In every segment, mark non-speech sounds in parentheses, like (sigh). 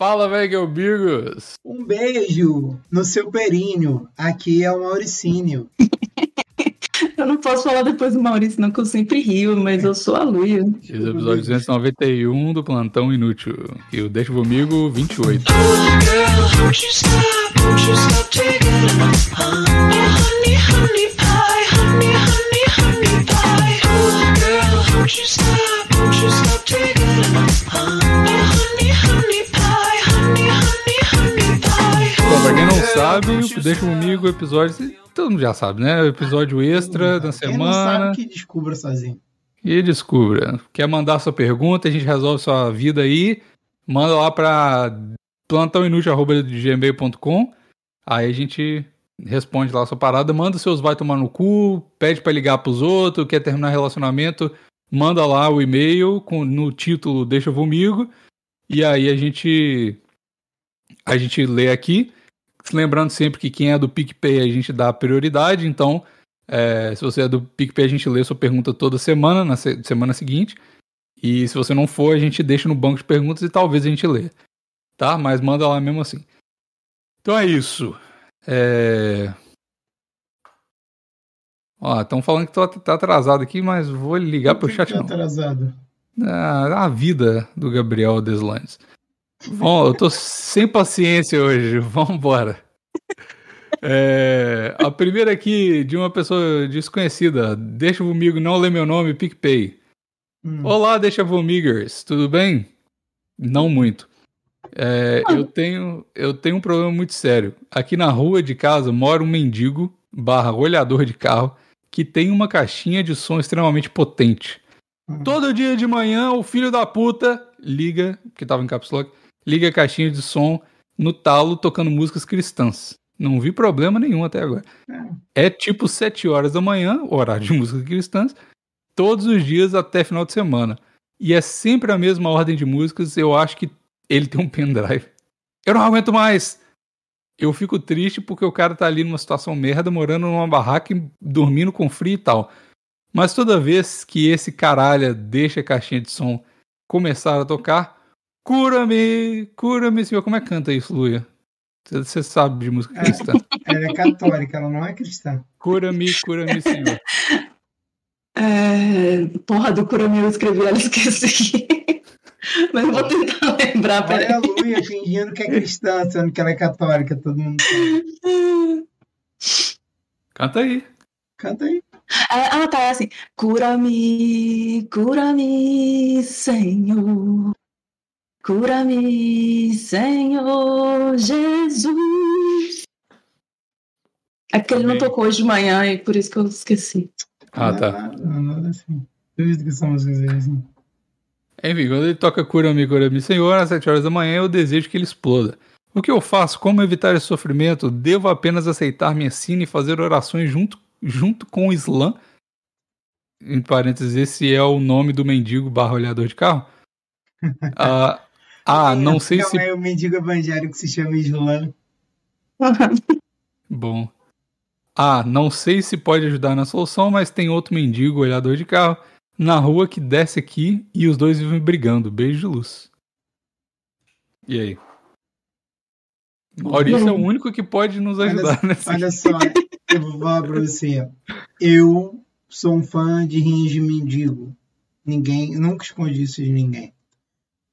Fala, velho, Bigos! Um beijo no seu períneo. Aqui é o Mauricínio. eu não posso falar depois do Maurício, não, que eu sempre rio, mas eu sou a Luia. Esse é o episódio 291 do Plantão Inútil. E o Deixa Comigo 28. Bom, pra quem não sabe, o que Deixa Comigo, episódio... Todo mundo já sabe, né? Episódio extra da semana. Quem não sabe que descubra sozinho. E descubra. Quer mandar sua pergunta, a gente resolve sua vida aí. Manda lá pra plantãoinútil.gmail.com Aí a gente responde lá a sua parada, manda seus vai tomar no cu, pede para ligar pros outros, quer terminar relacionamento, manda lá o e-mail com, no título Deixa comigo, e aí a gente a gente lê aqui. Lembrando sempre que quem é do PicPay a gente dá prioridade, então é, se você é do PicPay a gente lê sua pergunta toda semana, na se semana seguinte. E se você não for, a gente deixa no banco de perguntas e talvez a gente lê. Tá? Mas manda lá mesmo assim. Então é isso. É... Ó, estão falando que tô, tá atrasado aqui, mas vou ligar Por pro chat. Tá atrasado? Ah, a vida do Gabriel Deslines. Bom, eu tô sem paciência hoje. (laughs) Vambora. É, a primeira aqui de uma pessoa desconhecida. Deixa comigo, não lê meu nome, PicPay. Hum. Olá, deixa vomigers, tudo bem? Não muito. É, eu, tenho, eu tenho um problema muito sério. Aqui na rua de casa mora um mendigo barra olhador de carro que tem uma caixinha de som extremamente potente. Hum. Todo dia de manhã, o filho da puta liga, que tava em caps lock, liga a caixinha de som no talo tocando músicas cristãs. Não vi problema nenhum até agora. É, é tipo 7 horas da manhã, horário de músicas cristãs, todos os dias até final de semana. E é sempre a mesma ordem de músicas. Eu acho que ele tem um pendrive. Eu não aguento mais! Eu fico triste porque o cara tá ali numa situação merda, morando numa barraca e dormindo com frio e tal. Mas toda vez que esse caralho deixa a caixinha de som começar a tocar, cura-me, cura-me, senhor. Como é que canta isso, Luia? Você sabe de música cristã. É, (laughs) ela é católica, ela não é cristã. Cura-me, cura-me, senhor. (laughs) É, porra do cura-me eu escrevi, ela esqueci. (laughs) Mas eu vou tentar lembrar. Olha peraí. a Luia fingindo que é cristã, sendo que ela é católica, todo mundo sabe. Canta aí. Canta aí. Ah, tá, é assim. Cura-me, cura-me, Senhor. Cura-me, Senhor Jesus. É porque ele não tocou hoje de manhã e por isso que eu esqueci. Ah, tá. Não, não, não, assim. Que são músicas assim. Enfim, quando ele toca Cura-me, Cura-me, Senhor, às 7 horas da manhã, eu desejo que ele exploda. O que eu faço? Como evitar esse sofrimento? Devo apenas aceitar minha sina e fazer orações junto, junto com o Islã? Em parênteses, esse é o nome do mendigo barra olhador de carro? (laughs) ah, ah não sei se... É o mendigo evangélico que se chama Islã. (laughs) Bom. Ah, não sei se pode ajudar na solução, mas tem outro mendigo olhador de carro na rua que desce aqui e os dois vivem brigando. Beijo de luz. E aí? Maurício é o único que pode nos ajudar olha, nessa. Olha só, eu vou falar pra você. Eu sou um fã de rins de mendigo. Ninguém, nunca escondi isso de ninguém.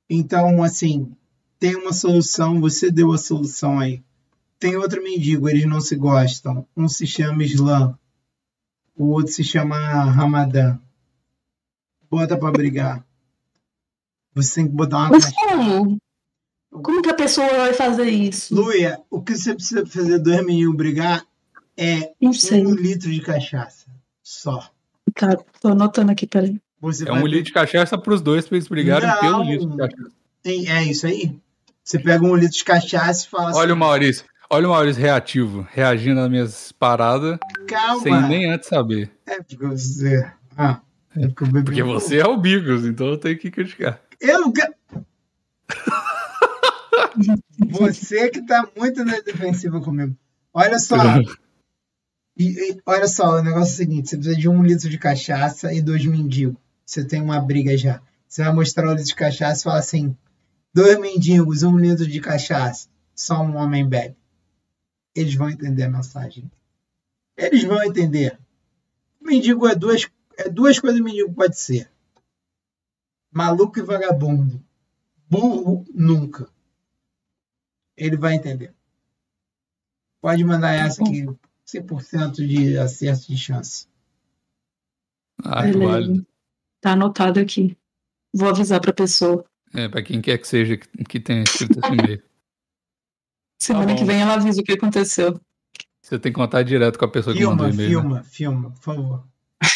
Então, assim, tem uma solução, você deu a solução aí. Tem outro mendigo, eles não se gostam. Um se chama Islã, o outro se chama Ramadã bota pra brigar. Você tem que botar uma Mas como? Como que a pessoa vai fazer isso? Luia, o que você precisa fazer dois meninos brigar é um litro de cachaça. Só. Tá, tô anotando aqui, peraí. Você é um litro de cachaça pros dois pra eles brigarem Não. pelo litro de cachaça. É isso aí. Você pega um litro de cachaça e fala Olha assim, o Maurício. Olha o Maurício reativo, reagindo às minhas paradas. Calma. Sem nem antes saber. É porque você. Ah. É porque você é o Bigos, então eu tenho que criticar. Eu não quero. (laughs) você que tá muito na defensiva comigo. Olha só. (laughs) E, e, olha só, o negócio é o seguinte: você precisa de um litro de cachaça e dois mendigos. Você tem uma briga já. Você vai mostrar o litro de cachaça e falar assim: dois mendigos, um litro de cachaça, só um homem bebe. Eles vão entender a mensagem. Eles vão entender. Mendigo é duas, é duas coisas que mendigo pode ser. Maluco e vagabundo. Burro nunca. Ele vai entender. Pode mandar essa aqui, 100% de acerto de chance. Ah, vale. Tá anotado aqui. Vou avisar pra pessoa. É, pra quem quer que seja que, que tenha escrito esse e-mail. Semana Tá que vem ela avisa o que aconteceu. Você tem que contar direto com a pessoa que Filma, mandou o e-mail. né? filma, filma, por favor.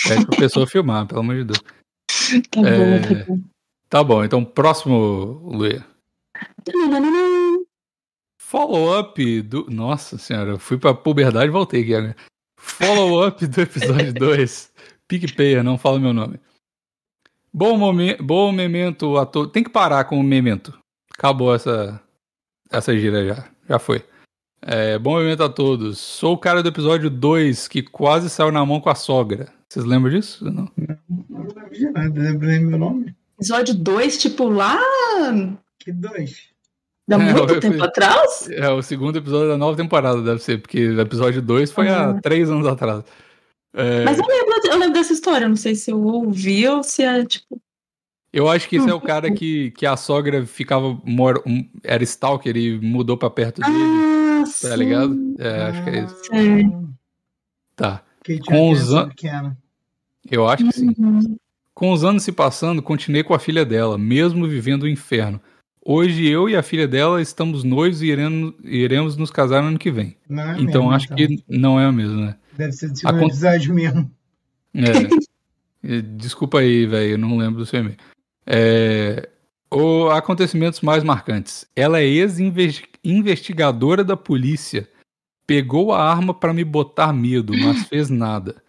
Pede pra pessoa filmar, pelo amor de Deus. (laughs) Tá É. bom, tá bom. Tá bom, então próximo, Luia. Follow-up do. Nossa senhora, eu fui pra puberdade e voltei aqui agora. Follow-up do episódio (laughs) 2. PicPay, não fala meu nome. Bom, momen bom memento a todos. Tem que parar com o memento. Acabou essa, essa gira já. Já foi. É, bom momento a todos. Sou o cara do episódio 2 que quase saiu na mão com a sogra. Vocês lembram disso? Não. Não lembro de nada, meu nome. Episódio 2, tipo, lá Que dois. há É, muito (laughs) eu tempo fui- atrás? É o segundo episódio da nova temporada, deve ser, porque o episódio 2 foi há Uhum. três anos atrás. É, Mas eu lembro, eu lembro dessa história. Não sei se eu ouvi ou se é, tipo. eu acho que esse é o Uhum. cara que, que a sogra ficava. Mor era stalker e mudou pra perto dele. Ah, tá ligado? É, acho que é isso. Sei. Tá. Que Com os an- pequena. Eu acho que sim. Uhum. Com os anos se passando, continuei com a filha dela, mesmo vivendo o inferno. Hoje eu e a filha dela estamos noivos e iremos, iremos nos casar no ano que vem. É Então mesmo, acho então. que não é a mesma, né? Deve ser do A segundo con- episódio mesmo. É. Desculpa aí, velho, eu não lembro do seu e-mail. É, o acontecimentos mais marcantes. Ela é ex-investigadora da polícia. Pegou a arma pra me botar medo, mas fez nada.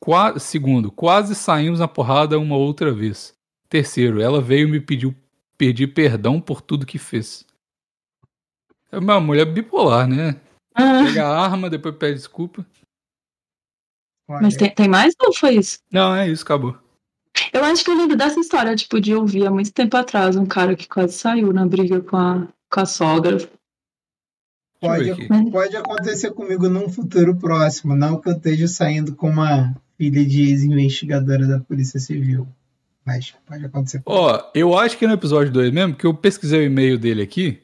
Qua- segundo, quase saímos na porrada uma outra vez. Terceiro, ela veio me pediu pedir perdão por tudo que fez. É uma mulher bipolar, né? Ah, Pega a arma, depois pede desculpa. Mas tem, tem mais ou foi isso? Não, é isso, acabou. Eu acho que eu lembro dessa história, tipo, de ouvir há muito tempo atrás um cara que quase saiu na briga com a, com a sogra. Pode, pode acontecer comigo num futuro próximo, não que eu esteja saindo com uma filha de ex-investigadora da Polícia Civil. Mas pode acontecer. Ó, eu acho que é no episódio 2 mesmo, que eu pesquisei o e-mail dele aqui,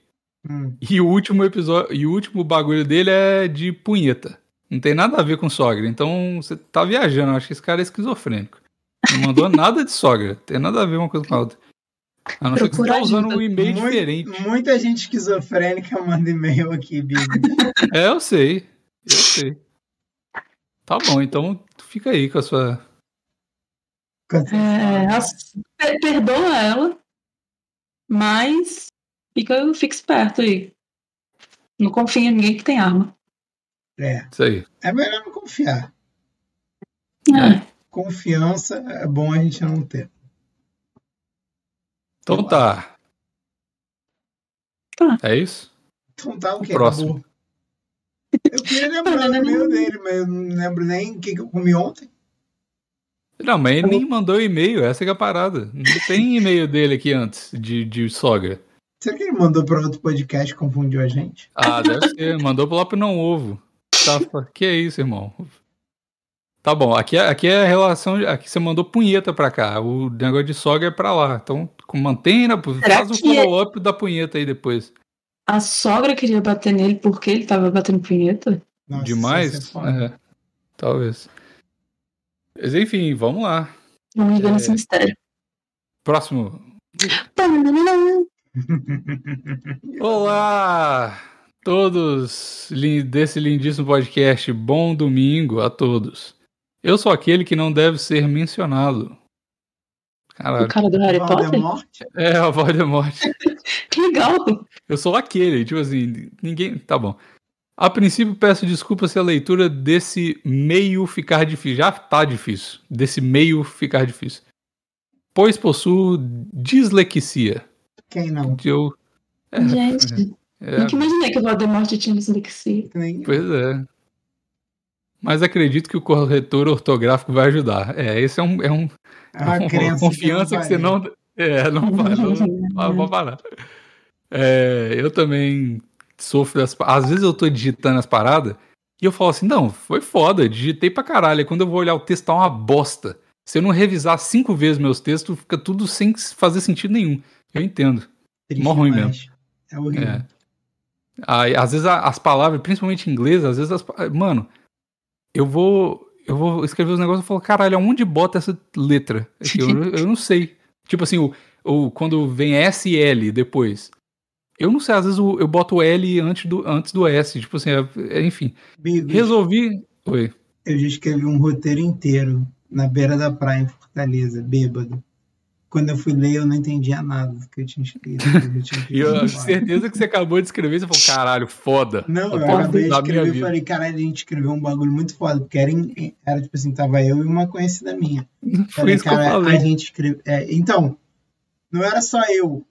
Hum, e o último episódio, e o último bagulho dele é de punheta. Não tem nada a ver com sogra. Então você tá viajando, eu acho que esse cara é esquizofrênico. Não mandou (laughs) nada de sogra. Tem nada a ver uma coisa com a outra. A não ser que você tá usando ajuda. um e-mail Muito- diferente. Muita gente esquizofrênica manda e-mail aqui, Bibi. É, eu sei. Eu sei. Tá bom, então fica aí com a sua. É, as- per- perdoa ela, mas fica, fica esperto aí. Não confia em ninguém que tem arma. É, Isso aí. é melhor não confiar. É. Confiança é bom a gente não ter. Então tá. Tá. É isso? Então tá, o que? Próximo. Acabou. Eu queria lembrar do e-mail dele, mas eu não lembro nem o que que eu comi ontem. Não, mas ele nem mandou e-mail, essa que é a parada. Não tem e-mail dele aqui antes, de, de sogra. Será que ele mandou para outro podcast e confundiu a gente? Ah, deve ser. Mandou pro pro não ovo. Tá, que é isso, irmão? Tá bom, aqui é, aqui é a relação. Aqui você mandou punheta pra cá. O negócio de sogra é pra lá. Então, mantém, né? Faz o que é- follow-up da punheta aí depois. A sogra queria bater nele porque ele tava batendo punheta? Nossa, Demais? é. É, talvez. Mas enfim, vamos lá. Vamos ver É. nesse mistério. Próximo. (laughs) Olá! Todos desse lindíssimo podcast, bom domingo a todos. Eu sou aquele que não deve ser mencionado. O Caralho. cara do Harry Potter? É, a Voldemort. (laughs) Que legal! Eu sou aquele, tipo assim, ninguém. Tá bom. A princípio, peço desculpas se a leitura desse meio ficar difícil. Já tá difícil. Desse meio ficar difícil. Pois possuo dislexia. Quem não? Que eu. É, Gente, é, nunca imaginei que o Voldemort tinha dislexia. Nem... Pois é. Mas acredito que o corretor ortográfico vai ajudar. É, esse é um. É um É uma uma crença confiança que, você varia. não. É, não vai. (laughs) Não, não vai parar. É, eu também sofro das. Às vezes eu tô digitando as paradas e eu falo assim: não, foi foda, digitei pra caralho. Aí quando eu vou olhar o texto, tá uma bosta. Se eu não revisar cinco vezes meus textos, fica tudo sem fazer sentido nenhum. Eu entendo. Mó ruim mesmo. É horrível. É. Aí, às vezes as palavras, principalmente em inglês, às vezes as. Mano, eu vou. Eu vou escrever os negócios e falo, caralho, aonde bota essa letra? Eu, eu não sei. Tipo assim, o, o, quando vem S e L depois. Eu não sei, às vezes eu, eu boto o L antes do, antes do S. Tipo assim, é, é, enfim. Resolvi. Oi. Eu já escrevi um roteiro inteiro na beira da praia em Fortaleza, bêbado. Quando eu fui ler, eu não entendia nada do que eu tinha escrito. e eu tenho certeza que você acabou de escrever e você falou, caralho, foda. Não, eu acabei de escrever e falei, caralho, a gente escreveu um bagulho muito foda, porque era, era tipo assim, tava eu e uma conhecida minha. Foi falei, isso cara, que eu falei. a gente escreveu. É, então, não era só eu.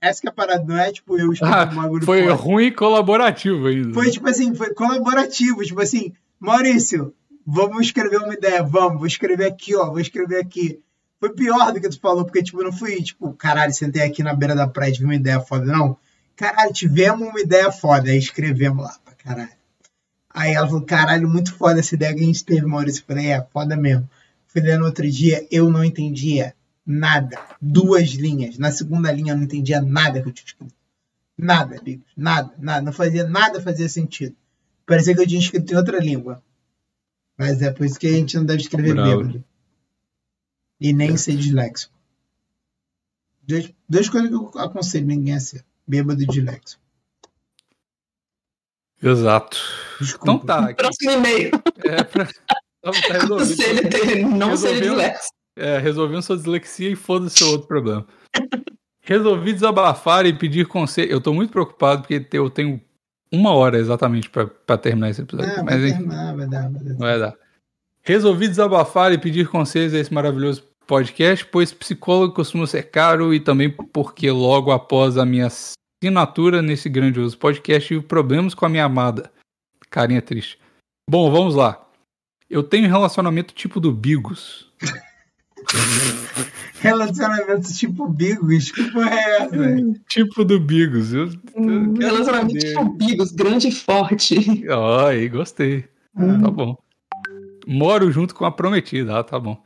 Essa que é a parada, não é tipo eu escrevi ah, bagulho Foi ruim e colaborativo ainda. Foi tipo assim, foi colaborativo, tipo assim, Maurício, vamos escrever uma ideia, vamos, vou escrever aqui, ó, vou escrever aqui. Foi pior do que tu falou, porque, tipo, não fui, tipo, caralho, sentei aqui na beira da praia e tive uma ideia foda, não. Caralho, tivemos uma ideia foda, aí escrevemos lá pra caralho. Aí ela falou, caralho, muito foda essa ideia que a gente teve, Maurício. Eu falei, é, foda mesmo. Fui lendo outro dia, eu não entendia nada. Duas linhas. Na segunda linha eu não entendia nada que eu tinha escrito. Nada, amigos. Nada, nada. Não fazia nada fazia sentido. Parecia que eu tinha escrito em outra língua. Mas é por isso que a gente não deve escrever Bravo. bêbado. E nem é. ser disléxico. Duas, duas coisas que eu aconselho ninguém a ser. Bêbado e disléxico. Exato. Desculpa. Então tá. Aqui. Próximo e-mail. É, pra... tá, tá resolvido. não ser disléxico. É, resolvendo sua dislexia e foda-se seu outro problema. Resolvi desabafar e pedir conselho. Eu tô muito preocupado porque eu tenho uma hora exatamente para terminar esse episódio. É, Mas, vai terminar, vai dar, vai dar. Vai dar. Resolvi desabafar e pedir conselhos a esse maravilhoso podcast, pois psicólogo costuma ser caro e também porque logo após a minha assinatura nesse grandioso podcast tive problemas com a minha amada. Carinha triste. Bom, vamos lá. Eu tenho relacionamento tipo do Bigos. (laughs) (laughs) Relacionamento tipo Bigos? Que porra é essa? Tipo do Bigos. Eu, eu relacionamento tipo Bigos, grande e forte. Ó, oh, aí gostei. Hum. Tá bom. Moro junto com a prometida, ah, tá bom.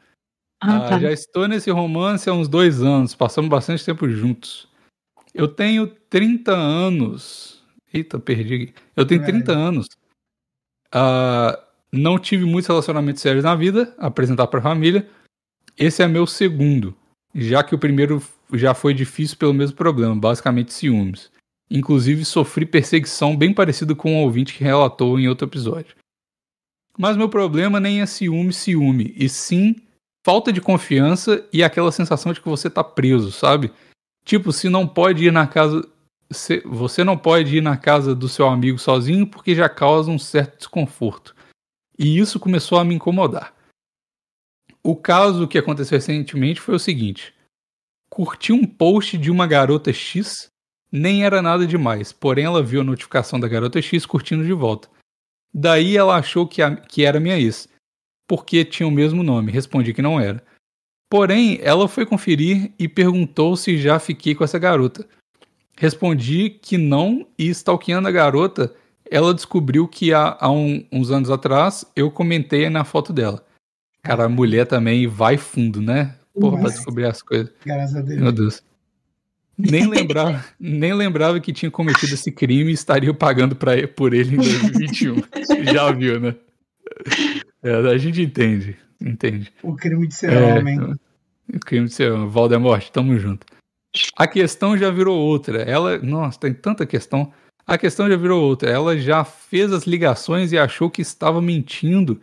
Ah, ah, tá. já estou nesse romance há uns dois anos, passamos bastante tempo juntos. Eu tenho 30 anos. Eita, perdi. Eu tenho 30 anos. Uh, não tive muitos relacionamentos sérios na vida, apresentar para a família. Esse é meu segundo, já que o primeiro já foi difícil pelo mesmo problema, basicamente ciúmes. Inclusive, sofri perseguição bem parecida com um ouvinte que relatou em outro episódio. Mas meu problema nem é ciúme, ciúme, e sim falta de confiança e aquela sensação de que você tá preso, sabe? Tipo, se não pode ir na casa. Você não pode ir na casa do seu amigo sozinho porque já causa um certo desconforto. E isso começou a me incomodar. O caso que aconteceu recentemente foi o seguinte: curti um post de uma garota X, nem era nada demais, porém ela viu a notificação da garota X curtindo de volta. Daí ela achou que, a, que era minha ex, porque tinha o mesmo nome, respondi que não era. Porém, ela foi conferir e perguntou se já fiquei com essa garota. Respondi que não, e stalkeando a garota, ela descobriu que há, há um, uns anos atrás eu comentei na foto dela. Cara, a mulher também vai fundo, né? Porra, Nossa. pra descobrir as coisas. Graças a Deus. Meu Deus. Nem lembrava, (laughs) nem lembrava que tinha cometido esse crime e estaria pagando pra, por ele em 2021. (laughs) Já viu, né? É, a gente entende, entende. O crime de ser é, homem. O crime de ser homem. Valdemort, tamo junto. A questão já virou outra. Ela, nossa, tem tanta questão. A questão já virou outra. Ela já fez as ligações e achou que estava mentindo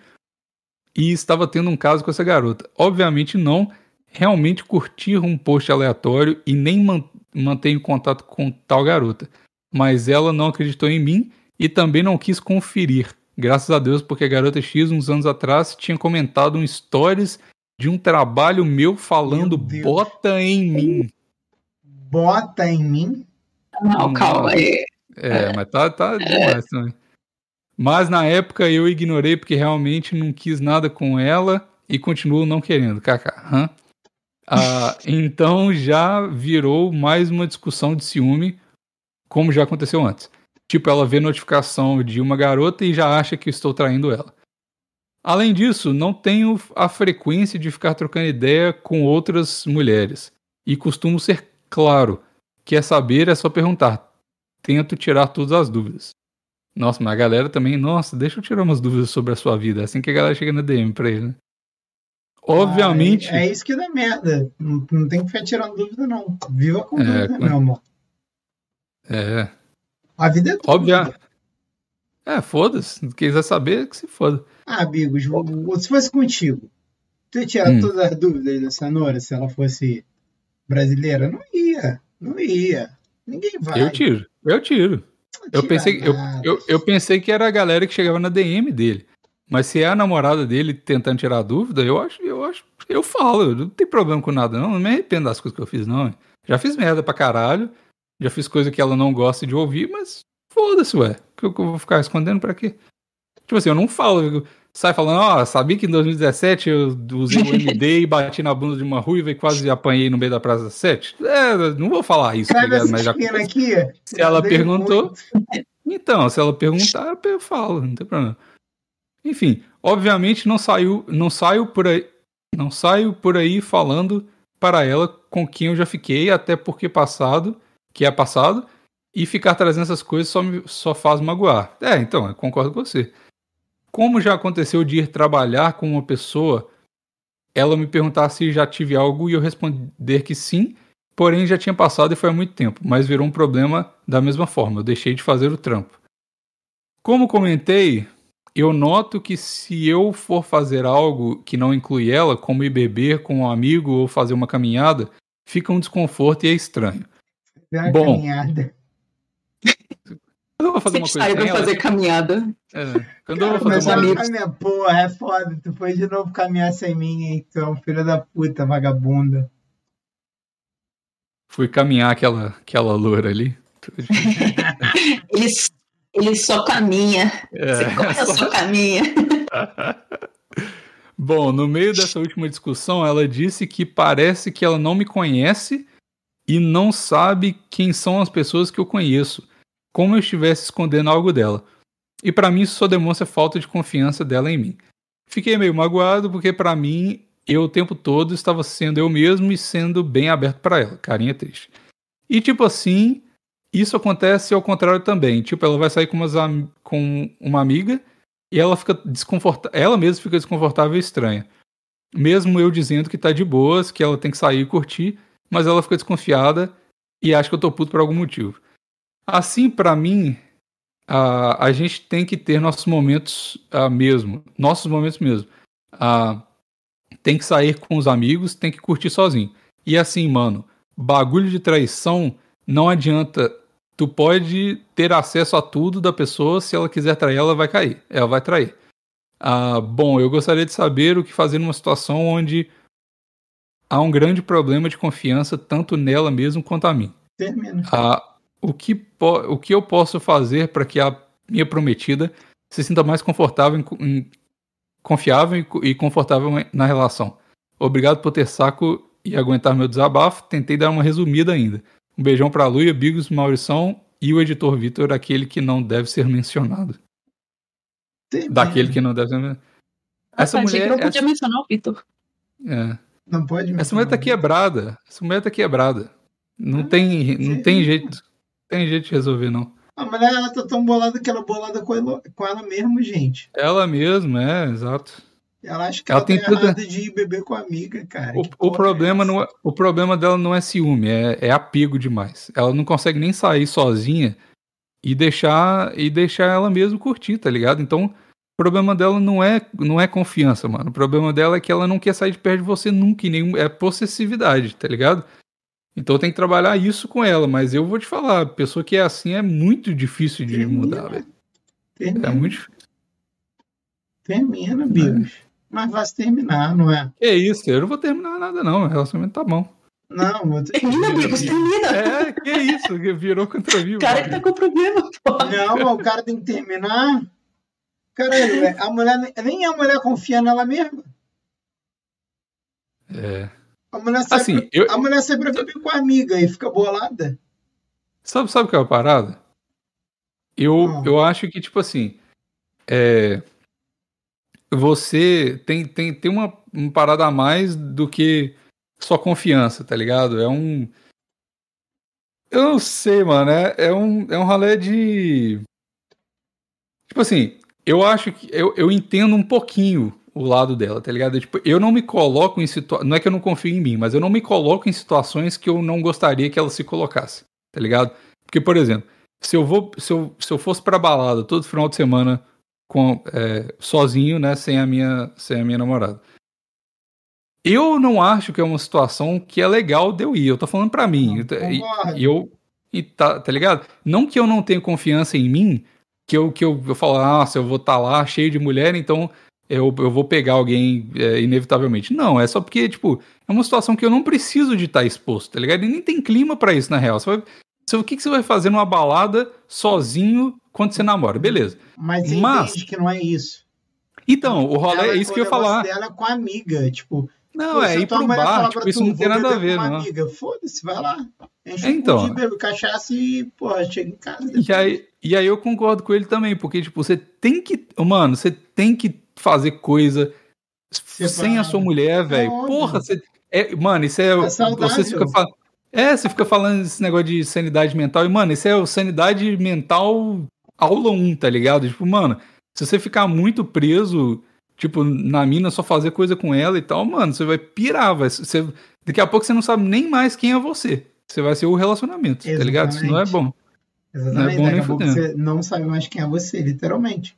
e estava tendo um caso com essa garota. Obviamente não, realmente curtir um post aleatório e nem man mantenho contato com tal garota. Mas ela não acreditou em mim e também não quis conferir. Graças a Deus, porque a garota X, uns anos atrás, tinha comentado um stories de um trabalho meu falando meu bota em mim. Bota em mim? Não, calma aí. É, mas tá, tá demais também. Mas na época eu ignorei porque realmente não quis nada com ela e continuo não querendo. Kaká. Ah, então já virou mais uma discussão de ciúme como já aconteceu antes. Tipo, ela vê notificação de uma garota e já acha que estou traindo ela. Além disso, não tenho a frequência de ficar trocando ideia com outras mulheres. E costumo ser claro. Quer saber é só perguntar. Tento tirar todas as dúvidas. Nossa, mas a galera também, nossa, deixa eu tirar umas dúvidas sobre a sua vida. Assim que a galera chega na DM pra ele, né? Obviamente. Ah, é, é, isso que dá merda. Não, não tem que ficar tirando dúvida, não. Viva com é, dúvida, meu amor. É. A vida é. Óbvio. É, foda-se. Quem quiser saber, que se foda. Ah, amigos, se fosse contigo, tu ia tirar hum. todas as dúvidas da cenoura se ela fosse brasileira? Não ia. Não ia. Ninguém vai. Eu tiro. Eu tiro. Eu pensei, eu, eu, eu, pensei que era a galera que chegava na DM dele. Mas se é a namorada dele tentando tirar dúvida, eu acho, eu acho, eu falo, eu não tem problema com nada, não. Não me arrependo das coisas que eu fiz, não. Já fiz merda pra caralho. Já fiz coisa que ela não gosta de ouvir, mas foda-se, ué. Que eu, eu vou ficar escondendo pra quê? Tipo assim, eu não falo, sai falando, ó, oh, sabia que em 2017 eu usei o MD e bati na bunda de uma ruiva e quase apanhei no meio da Praça 7? É, não vou falar isso, tá mas já... aqui, se ela perguntou, muito. (laughs) então, se ela perguntar, eu falo, não tem problema. Enfim, obviamente não saiu, não saio por aí, não saio por aí falando para ela com quem eu já fiquei, até porque passado, que é passado, e ficar trazendo essas coisas só, me, só faz magoar. É, então, eu concordo com você. Como já aconteceu de ir trabalhar com uma pessoa, ela me perguntar se já tive algo e eu responder que sim, porém já tinha passado e foi há muito tempo, mas virou um problema da mesma forma, eu deixei de fazer o trampo. Como comentei, eu noto que se eu for fazer algo que não inclui ela, como ir beber com um amigo ou fazer uma caminhada, fica um desconforto e é estranho. Bom, caminhada. Quando eu vou fazer uma coisa sai pra ela, fazer caminhada. É, quando eu vou fazer uma amigos. Caminha, porra, é foda. Tu foi de novo caminhar sem mim, então, filho da puta, vagabunda. Fui caminhar aquela, aquela loura ali. (laughs) ele, ele só caminha. É, Você (laughs) corre, só... só caminha. (laughs) Bom, no meio dessa última discussão, ela disse que parece que ela não me conhece e não sabe quem são as pessoas que eu conheço como eu estivesse escondendo algo dela. E para mim isso só demonstra falta de confiança dela em mim. Fiquei meio magoado porque para mim eu o tempo todo estava sendo eu mesmo e sendo bem aberto para ela. Carinha triste. E tipo assim, isso acontece ao contrário também. Tipo, ela vai sair com, umas, com uma amiga e ela fica desconfortável, ela mesma fica desconfortável e estranha. Mesmo eu dizendo que tá de boas, que ela tem que sair e curtir, mas ela fica desconfiada e acha que eu tô puto por algum motivo. Assim, para mim, a, a gente tem que ter nossos momentos uh, mesmo, nossos momentos mesmo. Uh, tem que sair com os amigos, tem que curtir sozinho. E assim, mano, bagulho de traição não adianta. Tu pode ter acesso a tudo da pessoa, se ela quiser trair, ela vai cair, ela vai trair. Uh, bom, eu gostaria de saber o que fazer numa situação onde há um grande problema de confiança tanto nela mesmo quanto a mim. Termina. Uh, o que, o que eu posso fazer para que a minha prometida se sinta mais confortável, em, em, confiável e, e confortável na relação. Obrigado por ter saco e aguentar meu desabafo. Tentei dar uma resumida ainda. Um beijão para a Luia, Bigos, Maurição e o editor Vitor, aquele que não deve ser mencionado. Tem Daquele que não deve ser mencionado. Essa mulher, que não podia essa... mencionar o Vitor. É. Não pode Essa mulher tá quebrada. Essa mulher tá quebrada. Não, ah, tem, não tem jeito. Tem jeito de resolver, não. A mulher ela tá tão bolada que ela é bolada com ela, com ela mesma, gente. Ela mesma, é, exato. Ela acha que ela, ela tem tá tudo... de ir beber com a amiga, cara. O, o problema é não é, o problema dela não é ciúme, é, é apego demais. Ela não consegue nem sair sozinha e deixar e deixar ela mesma curtir, tá ligado? Então, o problema dela não é não é confiança, mano. O problema dela é que ela não quer sair de perto de você nunca, e nenhum é possessividade, tá ligado? Então tem que trabalhar isso com ela, mas eu vou te falar, pessoa que é assim é muito difícil de Termina. mudar, velho. É muito difícil. Termina, Bigos. É. Mas vai se terminar, não é? Que isso, eu não vou terminar nada, não. O relacionamento tá bom. Não, vou termina, Bigos, termina. É, que isso, virou contra mim. O cara que tá com problema, pô. Não, o cara tem que terminar. Caralho, a mulher, nem a mulher confia nela mesma. É. A mulher sempre, assim, eu... a mulher sempre vive com a amiga e fica bolada. Sabe, sabe o que é a parada? Eu, Hum. eu acho que, tipo assim, é, você tem, tem, tem uma, uma parada a mais do que só confiança, tá ligado? É um. Eu não sei, mano. É, é, um, é um ralé de. Tipo assim, eu acho que. Eu, eu entendo um pouquinho o lado dela, tá ligado? Tipo, eu não me coloco em situações. Não é que eu não confio em mim, mas eu não me coloco em situações que eu não gostaria que ela se colocasse, tá ligado? Porque, por exemplo, se eu vou. Se eu, se eu fosse pra balada todo final de semana com, é, sozinho, né? Sem a, minha, sem a minha namorada. Eu não acho que é uma situação que é legal de eu ir. Eu tô falando pra mim. Não, E- eu. E tá, tá ligado? Não que eu não tenha confiança em mim, que eu, que eu, eu falo, nossa, eu vou estar lá cheio de mulher, então eu, eu vou pegar alguém é, inevitavelmente. Não, é só porque, tipo, é uma situação que eu não preciso de estar exposto, tá ligado? E nem tem clima pra isso, na real. Você vai, você- o que, que você vai fazer numa balada sozinho quando você namora? Beleza. Mas Mas- entende que não é isso. Então, o rolê é isso que eu ia falar. dela é com a amiga, tipo, Não, é ir mulher falar bar, pra tipo, isso tu, não tem nada a ver, não. amiga, foda-se, vai lá. Enche Então. de bebe cachaça e, porra, chega em casa. E aí, e aí eu concordo com ele também, porque, tipo, você tem que. Mano, você tem que fazer coisa sem a sua mulher, velho. Óbvio. Porra, você. É, mano, isso é. É você fica falando. É, você fica falando esse negócio de sanidade mental. E, mano, isso é o sanidade mental aula 1, tá ligado? Tipo, mano, se você ficar muito preso, tipo, na mina, só fazer coisa com ela e tal, mano, você vai pirar, vai. Você, daqui a pouco você não sabe nem mais quem é você. Você vai ser o relacionamento, tá ligado? Isso não é bom. Exatamente. Não é bom nem você não sabe mais quem é você, literalmente.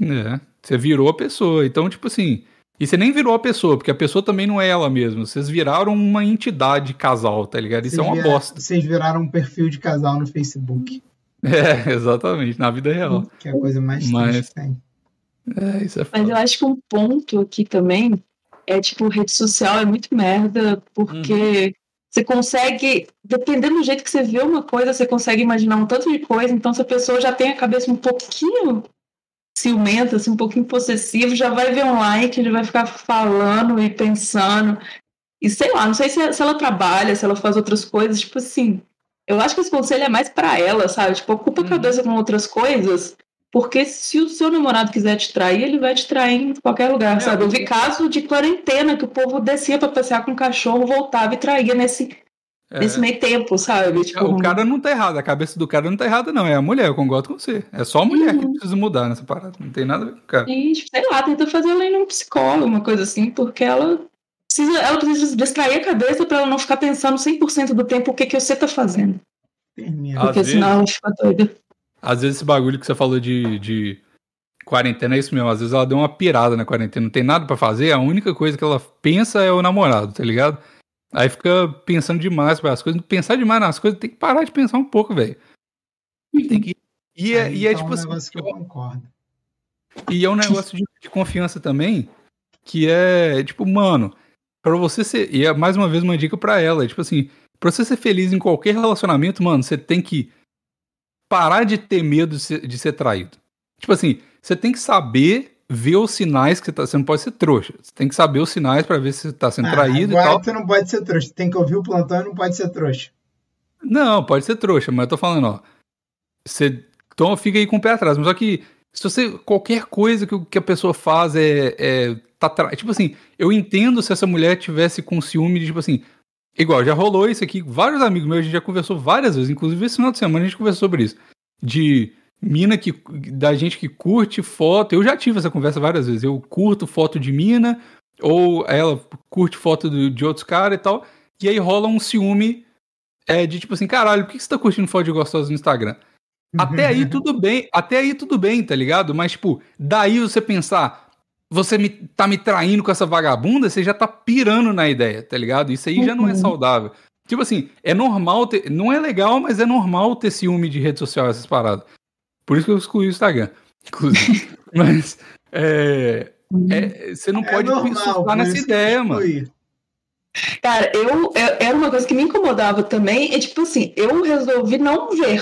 É, você virou a pessoa. Então, tipo assim. E você nem virou a pessoa, porque a pessoa também não é ela mesma. Vocês viraram uma entidade casal, tá ligado? Isso é uma vira- bosta. Vocês viraram um perfil de casal no Facebook, (laughs) É, exatamente, na vida real. que é a coisa mais Mas- triste que tem. É, isso é Mas eu foda. acho que um ponto aqui também é tipo, rede social é muito merda, porque você consegue, dependendo do jeito que você vê uma coisa, você consegue imaginar um tanto de coisa, então se a pessoa já tem a cabeça um pouquinho ciumenta, assim, um pouquinho possessivo, já vai ver um like, ele vai ficar falando e pensando. E sei lá, não sei se, se ela trabalha, se ela faz outras coisas, tipo assim. Eu acho que esse conselho é mais pra ela, sabe? Tipo, ocupa a cabeça com outras coisas, porque se o seu namorado quiser te trair, ele vai te trair em qualquer lugar, É, sabe? Eu vi caso de quarentena que o povo descia pra passear com o cachorro, voltava e traía nesse, É, nesse meio tempo, sabe? Tipo, o cara não tá errado, a cabeça do cara não tá errada, não. É a mulher, eu concordo com você. É só a mulher que Uhum. precisa mudar nessa parada. Não tem nada a ver com o cara. E, tipo, sei lá, tenta fazer ela ir num psicólogo, uma coisa assim, porque ela precisa, ela precisa distrair a cabeça pra ela não ficar pensando 100% do tempo o que, que você tá fazendo. Termina. Às Porque vezes- senão ela fica doida. Às vezes esse bagulho que você falou de, de quarentena é isso mesmo. Às vezes ela deu uma pirada na quarentena, não tem nada pra fazer, a única coisa que ela pensa é o namorado, tá ligado? Aí fica pensando demais para as coisas. Pensar demais nas coisas, tem que parar de pensar um pouco, velho. Tem que. E é, Aí e é tá tipo um assim. negócio que eu concordo. E é um negócio de, de confiança também, que é, tipo, mano, pra você ser. E é mais uma vez uma dica pra ela, é, tipo assim, pra você ser feliz em qualquer relacionamento, mano, você tem que parar de ter medo de ser, de ser traído. Tipo assim, você tem que saber ver os sinais que você tá. Você não pode ser trouxa. Você tem que saber os sinais pra ver se você tá sendo Ah, traído e tal. você não pode ser trouxa. Tem que ouvir o plantão e não pode ser trouxa. Não, pode ser trouxa, mas eu tô falando, ó. Você então fica aí com o pé atrás. Mas só que se você. Qualquer coisa que, que a pessoa faz é. é tá tra... Tipo assim, eu entendo se essa mulher tivesse com ciúme de, tipo assim. Igual, já rolou isso aqui. Vários amigos meus, a gente já conversou várias vezes. Inclusive, esse final de semana a gente conversou sobre isso. De mina que. Da gente que curte foto. Eu já tive essa conversa várias vezes. Eu curto foto de mina. Ou ela curte foto do- de outros caras e tal. E aí rola um ciúme é de tipo assim, caralho, por que você tá curtindo foto de gostosa no Instagram? Até aí tudo bem, até aí tudo bem, tá ligado? Mas, tipo, daí você pensar, você me, tá me traindo com essa vagabunda, você já tá pirando na ideia, tá ligado? Isso aí já não é Uhum. saudável. Tipo assim, é normal ter. Não é legal, mas é normal ter ciúme de rede social, essas paradas. Por isso que eu excluí o Instagram, (laughs) inclusive. mas, é, é, você não É pode normal, por nessa ideia, mano. Cara, eu, eu- era uma coisa que me incomodava também, é tipo assim, eu resolvi não ver.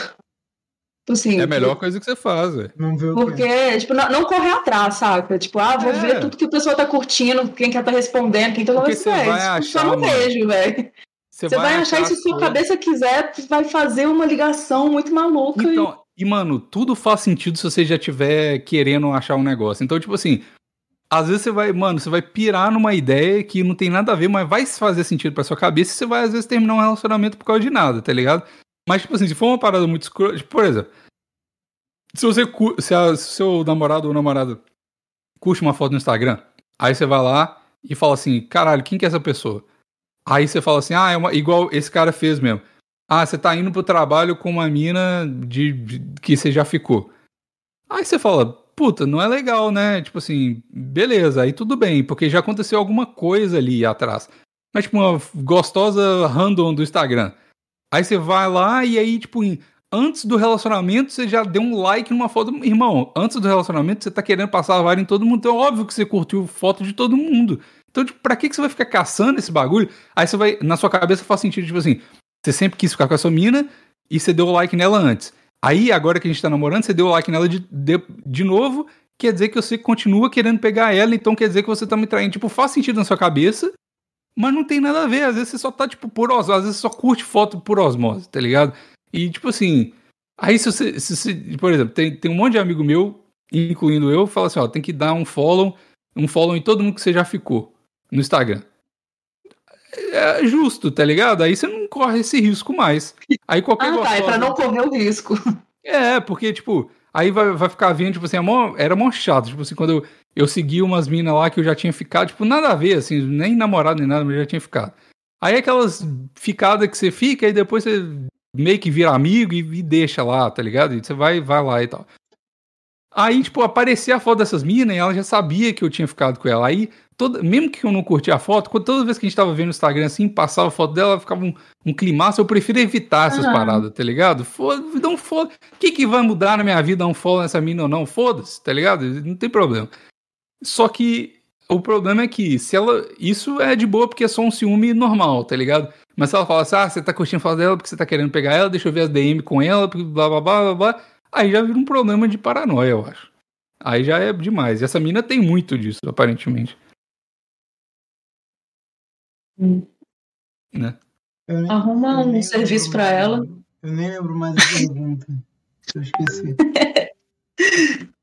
Tipo assim, É a melhor coisa que você faz, velho. Não o quê? Porque, tipo, não, não correr atrás, saca? Tipo, ah, vou É. ver tudo que a pessoa tá curtindo, quem que tá respondendo, quem tá você vai achar, só não vejo, velho. Você vai, vai achar isso se sua cabeça quiser, vai fazer uma ligação muito maluca. Então, e... mano, tudo faz sentido se você já tiver querendo achar um negócio. Então, tipo assim, às vezes você vai, mano, você vai pirar numa ideia que não tem nada a ver, mas vai fazer sentido pra sua cabeça e você vai, às vezes, terminar um relacionamento por causa de nada, tá ligado? Mas, tipo assim, se for uma parada muito escura, tipo, por exemplo, se você se, a, se seu namorado ou namorada curte uma foto no Instagram, aí você vai lá e fala assim, caralho, quem que é essa pessoa? Aí você fala assim, ah, é uma, igual esse cara fez mesmo. Ah, você tá indo pro trabalho com uma mina de, de que você já ficou. Aí você fala, puta, não é legal, né? Tipo assim, beleza, aí tudo bem, porque já aconteceu alguma coisa ali atrás. Mas, tipo, uma gostosa random do Instagram. Aí você vai lá e aí, tipo, antes do relacionamento você já deu um like numa foto. Irmão, antes do relacionamento você tá querendo passar a vara em todo mundo. Então é óbvio que você curtiu foto de todo mundo. Então, tipo, pra que, que você vai ficar caçando esse bagulho? Aí você vai. Na sua cabeça faz sentido, tipo assim, você sempre quis ficar com a sua mina e você deu o like nela antes. Aí, agora que a gente tá namorando, você deu o like nela de, de, de novo, quer dizer que você continua querendo pegar ela, então quer dizer que você tá me traindo. Tipo, faz sentido na sua cabeça, mas não tem nada a ver. Às vezes você só tá, tipo, por osmose. Às vezes você só curte foto por osmose, tá ligado? E, tipo assim. Aí, se você. Se, por exemplo, tem, tem um monte de amigo meu, incluindo eu, fala assim: ó, tem que dar um follow, um follow em todo mundo que você já ficou no Instagram. É justo, tá ligado? Aí você não corre esse risco mais. Aí qualquer Ah, tá, é pra não correr o risco. (laughs) É, porque, tipo, aí vai, vai ficar vendo, tipo assim, é mó, era mó chato. Tipo assim, quando eu, eu segui umas minas lá que eu já tinha ficado, tipo, nada a ver, assim, nem namorado nem nada, mas já tinha ficado. Aí aquelas ficadas que você fica, e depois você meio que vira amigo e, e deixa lá, tá ligado? E você vai, vai lá e tal. Aí, tipo, aparecia a foto dessas minas e ela já sabia que eu tinha ficado com ela. Aí, toda, mesmo que eu não curtia a foto, toda vez que a gente tava vendo no Instagram assim, passava a foto dela, ficava um, um climaço. Eu prefiro evitar essas uhum. paradas, tá ligado? Foda, não foda. O que, que vai mudar na minha vida um follow nessa mina ou não? Foda-se, tá ligado? Não tem problema. Só que o problema é que se ela. Isso é de boa porque é só um ciúme normal, tá ligado? Mas se ela fala assim, ah, você tá curtindo a foto dela porque você tá querendo pegar ela, deixa eu ver as DM com ela, blá blá blá blá blá Aí já vira um problema de paranoia, eu acho. Aí já é demais. E essa mina tem muito disso, aparentemente. Hum. Né? Arruma um serviço para ela. Eu nem lembro mais a pergunta. Eu esqueci.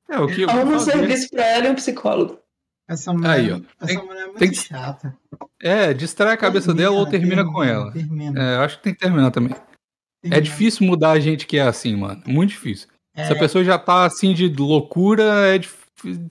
é, o que Arruma um serviço para ela e um psicólogo. Essa mulher, Aí, ó. Essa tem, mulher é muito tem, chata. É, distrai a cabeça termina, dela ou termina, termina com ela. Termina. É, acho que tem que terminar também. Termina. É difícil mudar a gente que é assim, mano. Muito difícil. É... Se a pessoa já tá assim de loucura, é difícil.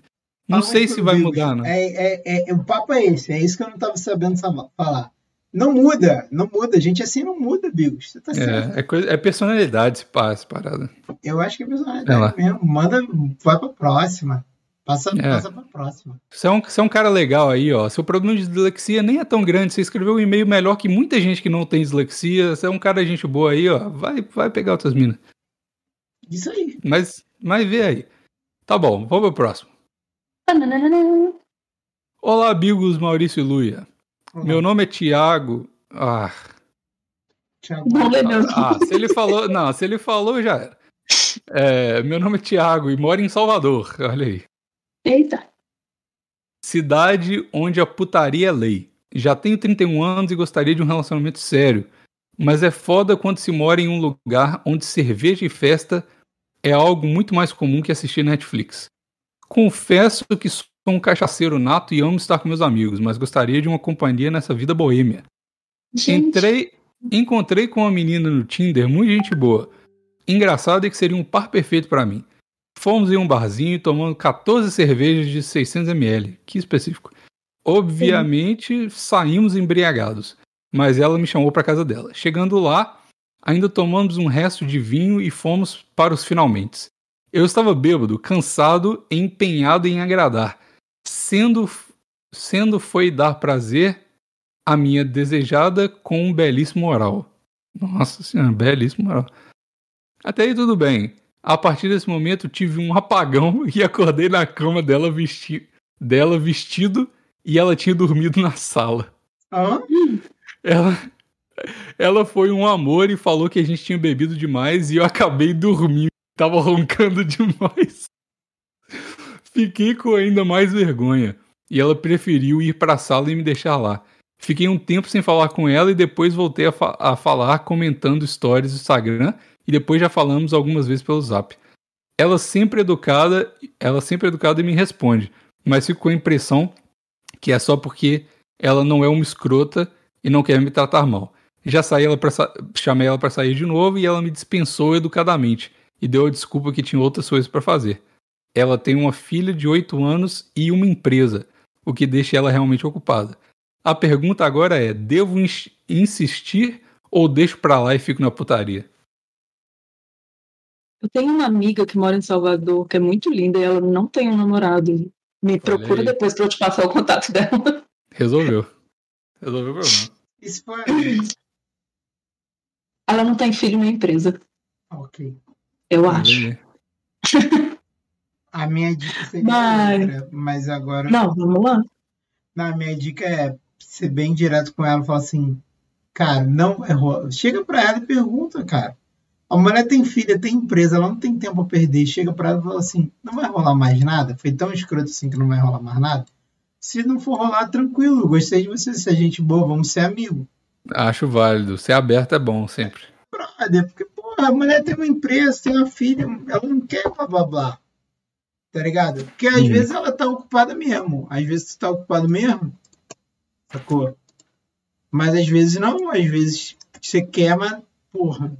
Não sei se vai mudar, não. É, é, é, o papo é esse, é isso que eu não tava sabendo falar. Não muda, não muda. A gente assim não muda, Bigos. Você tá é, é, coisa, é personalidade, se passa, parada. Eu acho que é personalidade mesmo. Manda, vai pra próxima. Passa, é. passa pra próxima. Você é, um, você é um cara legal aí, ó. Seu problema de dislexia nem é tão grande. Você escreveu um e-mail melhor que muita gente que não tem dislexia. Você é um cara de gente boa aí, ó. Vai, vai pegar outras minas. Isso aí. Mas, mas vê aí. Tá bom, vamos pro próximo. Olá, amigos Maurício e Luia. Olá. Meu nome é Tiago. Ah. Tiago. Ah, se ele falou. Não, se ele falou, já era. É, meu nome é Tiago e moro em Salvador. Olha aí. Eita. Cidade onde a putaria é lei. Já tenho 31 anos e gostaria de um relacionamento sério. Mas é foda quando se mora em um lugar onde cerveja e festa é algo muito mais comum que assistir Netflix. Confesso que sou um cachaceiro nato e amo estar com meus amigos, mas gostaria de uma companhia nessa vida boêmia. Gente. Entrei, encontrei com uma menina no Tinder, muito gente boa. Engraçado é que seria um par perfeito para mim. Fomos em um barzinho tomando 14 cervejas de 600ml, que específico. Obviamente, Sim. saímos embriagados, mas ela me chamou para casa dela. Chegando lá, Ainda tomamos um resto de vinho e fomos para os finalmente. Eu estava bêbado, cansado e empenhado em agradar, sendo, sendo foi dar prazer à minha desejada com um belíssimo oral. Nossa senhora, belíssimo oral. Até aí tudo bem. A partir desse momento tive um apagão (laughs) e acordei na cama dela, vesti dela vestido e ela tinha dormido na sala. Ah? Ela, ela foi um amor e falou que a gente tinha bebido demais e eu acabei dormindo. Tava roncando demais. Fiquei com ainda mais vergonha. E ela preferiu ir para a sala e me deixar lá. Fiquei um tempo sem falar com ela e depois voltei a, fa a falar comentando stories do Instagram e depois já falamos algumas vezes pelo Zap. Ela sempre educada, ela sempre educada e me responde, mas fico com a impressão que é só porque ela não é uma escrota e não quer me tratar mal. Já saí ela pra, chamei ela para sair de novo e ela me dispensou educadamente e deu a desculpa que tinha outras coisas para fazer. Ela tem uma filha de 8 anos e uma empresa, o que deixa ela realmente ocupada. A pergunta agora é: devo ins insistir ou deixo pra lá e fico na putaria? Eu tenho uma amiga que mora em Salvador, que é muito linda, e ela não tem um namorado. Me Olha procura aí. depois pra eu te passar o contato dela. Resolveu. Resolveu o problema. Isso foi. Ela não tem filho na empresa. Ok. Eu acho. (laughs) A minha dica seria mas... outra, mas agora. Não, vamos lá. Na minha dica é ser bem direto com ela, falar assim, cara, não vai rolar. Chega pra ela e pergunta, cara. A mulher tem filha, tem empresa, ela não tem tempo a perder. Chega pra ela e fala assim, não vai rolar mais nada? Foi tão escroto assim que não vai rolar mais nada? Se não for rolar, tranquilo. Gostei de você ser gente boa, vamos ser amigo. Acho válido. Ser aberto é bom sempre. Brother, porque, porra, a mulher tem uma empresa, tem uma filha, ela não quer blá blá blá. Tá ligado? Porque às hum. vezes ela tá ocupada mesmo. Às vezes tu tá ocupado mesmo. Sacou? Mas às vezes não. Às vezes você quer, mas, porra.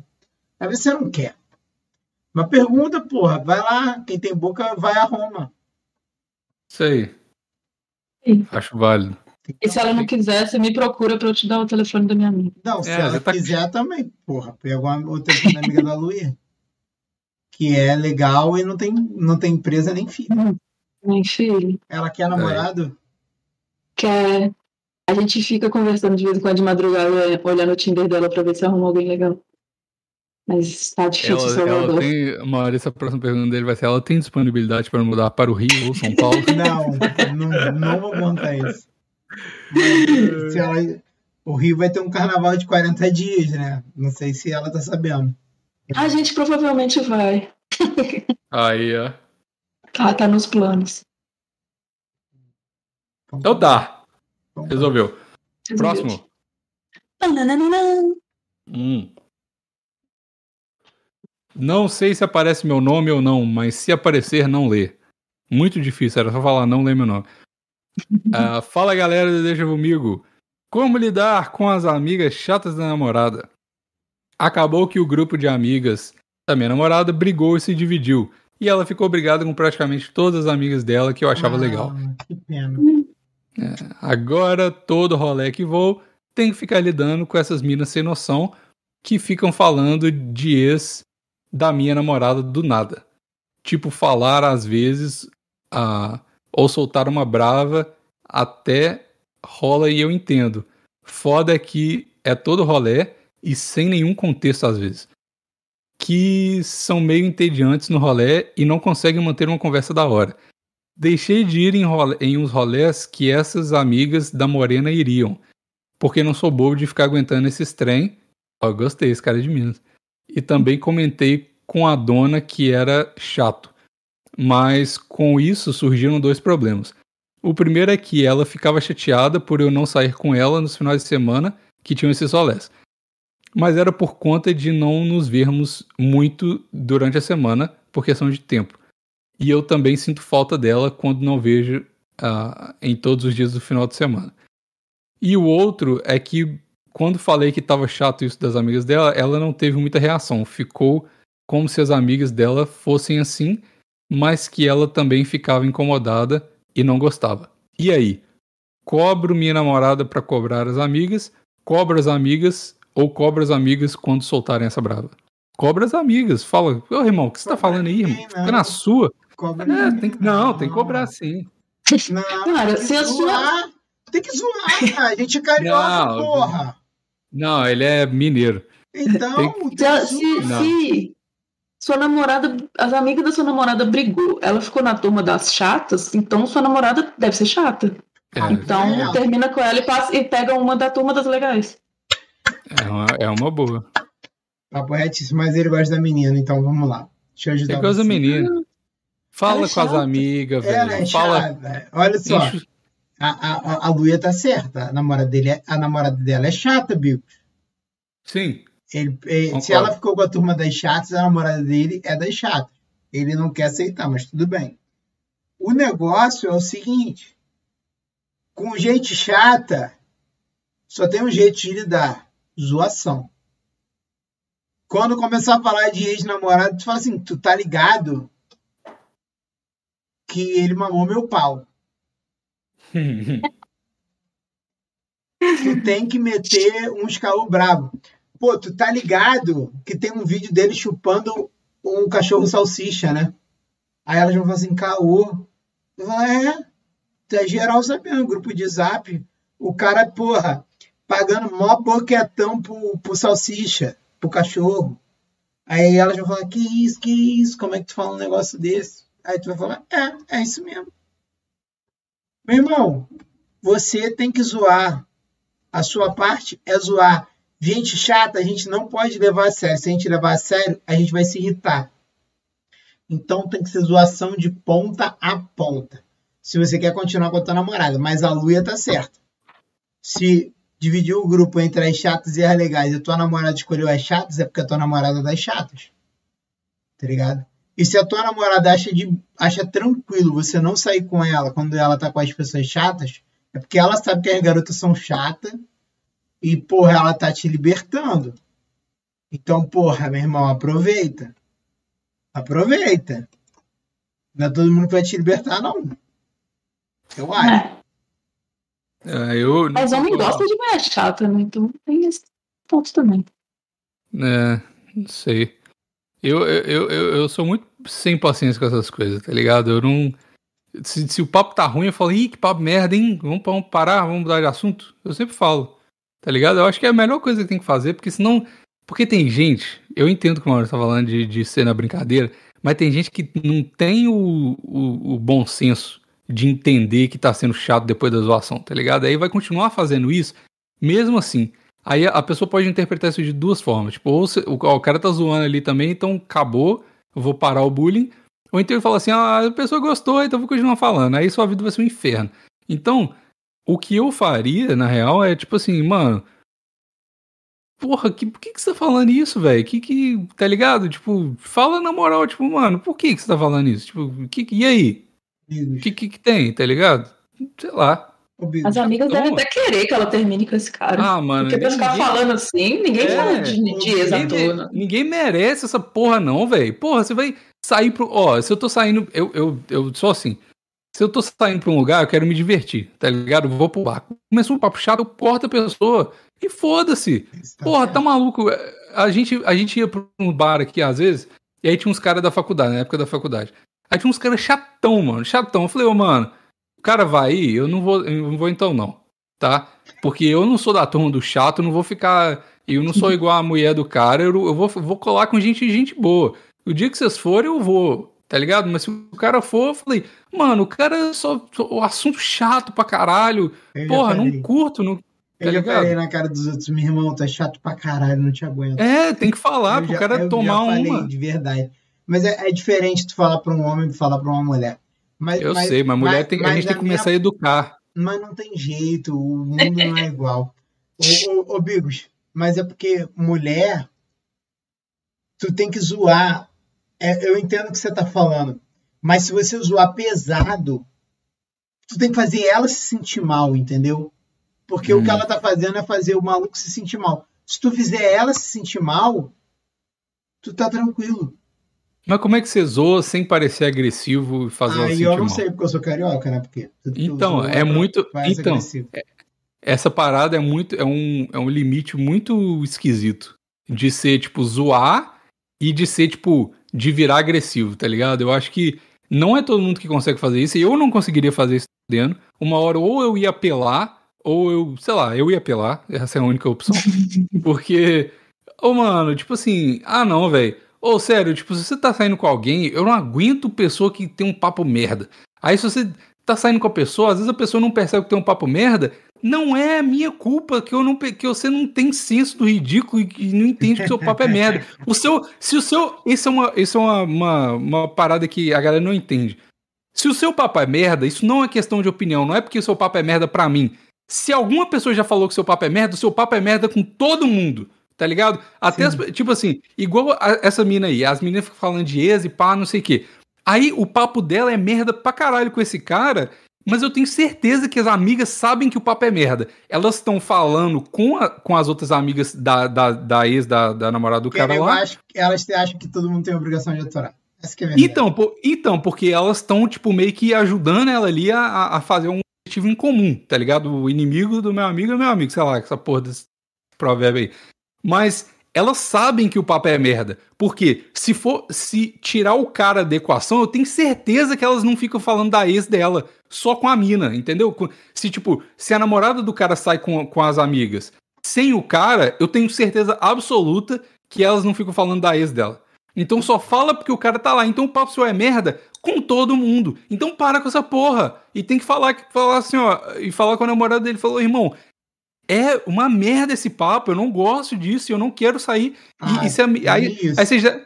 Às vezes você não quer. Uma pergunta, porra. Vai lá. Quem tem boca vai a Roma. Isso aí. Acho válido. E se ela não quiser, você me procura pra eu te dar o telefone da minha amiga. Não, se é, ela tá... quiser também, porra. Pega o telefone da amiga da Luia. Que é legal e não tem, não tem empresa nem filho. Hum, nem filho. Ela quer namorado? Quer. A gente fica conversando de vez em quando de madrugada, olhando o Tinder dela pra ver se arruma alguém legal. Mas tá difícil, ela, Salvador. Ela tem, Maurício, a próxima pergunta dele vai ser: ela tem disponibilidade para mudar para o Rio ou São Paulo? não, não, não vou contar isso. Mas, se ela, o Rio vai ter um carnaval de 40 dias, né? Não sei se ela tá sabendo. A gente provavelmente vai. Aí, ó. Tá, tá nos planos. Então tá. Resolveu. Próximo. Hum. Não sei se aparece meu nome ou não, mas se aparecer, não lê. Muito difícil, era só falar não lê meu nome. Uh, fala galera do Deixa Comigo. Como lidar com as amigas chatas da namorada? Acabou que o grupo de amigas da minha namorada brigou e se dividiu. E ela ficou brigada com praticamente todas as amigas dela que eu achava ah, legal. Que pena. É, agora, todo rolê que vou, tem que ficar lidando com essas minas sem noção que ficam falando de ex da minha namorada do nada. Tipo, falar às vezes a, ou soltar uma brava até rola e eu entendo. Foda é que é todo rolê e sem nenhum contexto às vezes. Que são meio entediantes no rolê e não conseguem manter uma conversa da hora. Deixei de ir em, em uns rolés que essas amigas da Morena iriam, porque não sou bobo de ficar aguentando esses trem. Ó, gostei, esse cara é de Minas e também comentei com a dona que era chato. Mas com isso surgiram dois problemas. O primeiro é que ela ficava chateada por eu não sair com ela nos finais de semana que tinham esses solés. Mas era por conta de não nos vermos muito durante a semana, por questão de tempo. E eu também sinto falta dela quando não vejo uh, em todos os dias do final de semana. E o outro é que quando falei que estava chato isso das amigas dela, ela não teve muita reação. Ficou como se as amigas dela fossem assim, mas que ela também ficava incomodada e não gostava. E aí? Cobro minha namorada para cobrar as amigas, cobro as amigas ou cobro as amigas quando soltarem essa brava? Cobra as amigas. Fala, ô irmão, o que você tá falando aí, irmão? Fica na sua. Cobra é, tem que, não, tem que cobrar sim. Não, (laughs) Cara, se a sua. Tem que zoar, cara. A gente é carioca, não, porra. Não, ele é mineiro. Então, Tem... se, se, sua namorada, as amigas da sua namorada brigou, ela ficou na turma das chatas, então sua namorada deve ser chata. É, então é. termina com ela e, passa, e pega uma da turma das legais. É uma, é uma boa. Papo retíssimo, mas ele gosta da menina, então vamos lá. Deixa eu ajudar ele gosta da menina. Fala é com as amigas, velho. Ela é Fala. Olha só. A, a, a Luia tá certa. A namorada, dele é, a namorada dela é chata, Bill. Sim. Ele, ele, se ela ficou com a turma das chatas, a namorada dele é das chatas. Ele não quer aceitar, mas tudo bem. O negócio é o seguinte: com gente chata, só tem um jeito de lidar: zoação. Quando começar a falar de ex-namorado, tu fala assim: tu tá ligado que ele mamou meu pau. (laughs) tu tem que meter uns caô brabo. Pô, tu tá ligado que tem um vídeo dele chupando um cachorro salsicha, né? Aí elas vão falar assim, caô. É, tá geral sabendo, grupo de zap. O cara, porra, pagando mó boquetão pro, pro salsicha, pro cachorro. Aí elas vão falar, que isso, que isso, como é que tu fala um negócio desse? Aí tu vai falar, é, é isso mesmo. Meu irmão, você tem que zoar. A sua parte é zoar. Gente chata, a gente não pode levar a sério. Se a gente levar a sério, a gente vai se irritar. Então tem que ser zoação de ponta a ponta. Se você quer continuar com a tua namorada. Mas a Luia tá certa. Se dividir o grupo entre as chatas e as legais e a tua namorada escolheu as chatas, é porque a tua namorada é das chatas. Tá ligado? E se a tua namorada acha, de, acha tranquilo você não sair com ela quando ela tá com as pessoas chatas, é porque ela sabe que as garotas são chatas e, porra, ela tá te libertando. Então, porra, meu irmão, aproveita. Aproveita. Não é todo mundo que vai te libertar, não. Eu acho. É, eu Mas homem gosta de mulher chata, né? Então tem esse ponto também. É, não sei. Eu, eu, eu, eu sou muito sem paciência com essas coisas, tá ligado? Eu não. Se, se o papo tá ruim, eu falo, ih, que papo merda, hein? Vamos, vamos parar, vamos mudar de assunto. Eu sempre falo. Tá ligado? Eu acho que é a melhor coisa que tem que fazer, porque senão. Porque tem gente, eu entendo que o Maurício tá falando de, de ser na brincadeira, mas tem gente que não tem o, o, o, bom senso de entender que tá sendo chato depois da zoação, tá ligado? Aí vai continuar fazendo isso, mesmo assim. Aí a pessoa pode interpretar isso de duas formas. Tipo, ou se, o, o, cara tá zoando ali também, então acabou, vou parar o bullying. Ou então ele fala assim, ah, a pessoa gostou, então vou continuar falando. Aí sua vida vai ser um inferno. Então, o que eu faria, na real, é tipo assim, mano. Porra, que, por que, que você tá falando isso, velho? Que que. Tá ligado? Tipo, fala na moral, tipo, mano, por que, que você tá falando isso? Tipo, que, e aí? O que, que que tem, tá ligado? Sei lá. As amigas devem até querer que ela termine com esse cara. Ah, mano. Porque pra ficar ninguém... falando assim, ninguém é, fala de, de ex ninguém, ninguém merece essa porra, não, velho. Porra, você vai sair pro. Ó, se eu tô saindo. Eu, eu, eu sou assim. Se eu tô saindo pra um lugar, eu quero me divertir, tá ligado? Eu vou pro bar. Começou um papo chato, eu corto a pessoa. E foda-se. Porra, tá maluco. A gente, a gente ia pra um bar aqui, às vezes, e aí tinha uns caras da faculdade, na época da faculdade. Aí tinha uns caras chatão, mano. Chatão. Eu falei, ô, oh, mano, o cara vai aí, eu não vou, eu não vou então, não. Tá? Porque eu não sou da turma do chato, não vou ficar. Eu não sou (laughs) igual a mulher do cara, eu, eu vou, vou colar com gente, gente boa. O dia que vocês forem, eu vou tá ligado? Mas se o cara for, eu falei, mano, o cara só. o assunto chato pra caralho. Eu Porra, não curto, não. Tá eu já falei na cara dos outros, meu irmão, tá chato pra caralho, não te aguento. É, tem que falar, pro já, cara tomar já falei, uma. de verdade. Mas é, é, diferente tu falar pra um homem e falar pra uma mulher. Mas, eu mas, sei, mas mulher mas, tem, a gente tem que começar minha... a educar. Mas não tem jeito, o mundo não é igual. ô, ô, ô, Bigos, mas é porque mulher, tu tem que zoar é, eu entendo o que você está falando, mas se você zoar pesado, tu tem que fazer ela se sentir mal, entendeu? Porque hum. o que hum. ela tá fazendo é fazer o maluco se sentir mal. Se tu fizer ela se sentir mal, tu tá tranquilo. Mas como é que você zoa sem parecer agressivo e fazer ah, ela eu não mal? sei porque eu sou carioca, né? Porque então, é muito. Então, é, essa parada é muito. É um, é um limite muito esquisito. De ser, tipo, zoar e de ser, tipo, de virar agressivo, tá ligado? Eu acho que não é todo mundo que consegue fazer isso, e eu não conseguiria fazer isso dentro. Uma hora ou eu ia apelar, ou eu, sei lá, eu ia apelar, essa é a única opção. (laughs) Porque, ô oh, mano, tipo assim, ah não, velho. Ô, oh, sério, tipo, se você tá saindo com alguém, eu não aguento pessoa que tem um papo merda. Aí se você tá saindo com a pessoa, às vezes a pessoa não percebe que tem um papo merda, não é a minha culpa que, eu não, que você não tem senso do ridículo e não entende que o seu papo é merda. O seu, se o seu, isso é uma, isso é uma, uma, uma parada que a galera não entende. Se o seu papo é merda, isso não é questão de opinião, não é porque o seu papo é merda pra mim. Se alguma pessoa já falou que seu papo é merda, o seu papo é merda com todo mundo. Tá ligado? Até, as, tipo assim, igual a, essa mina aí, as meninas ficam falando de ex e pá, não sei o quê. Aí o papo dela é merda pra caralho com esse cara, mas eu tenho certeza que as amigas sabem que o papo é merda. Elas estão falando com, a, com as outras amigas da, da, da ex, da, da namorada do cara eu lá. Acho, elas acham que todo mundo tem a obrigação de aturar. É então, por, então, porque elas estão, tipo, meio que ajudando ela ali a, a fazer um objetivo em comum, tá ligado? O inimigo do meu amigo é meu amigo, sei lá, essa porra desse provérbio aí. Mas elas sabem que o papo é merda. Porque se for se tirar o cara da equação, eu tenho certeza que elas não ficam falando da ex dela só com a mina, entendeu? Se tipo, se a namorada do cara sai com, com as amigas sem o cara, eu tenho certeza absoluta que elas não ficam falando da ex dela. Então só fala porque o cara tá lá. Então o papo só é merda com todo mundo. Então para com essa porra. E tem que falar, falar assim, ó, e falar com a namorada dele, falou, irmão, é uma merda esse papo, eu não gosto disso, eu não quero sair. Ah, e, e cê, é, aí, aí você já,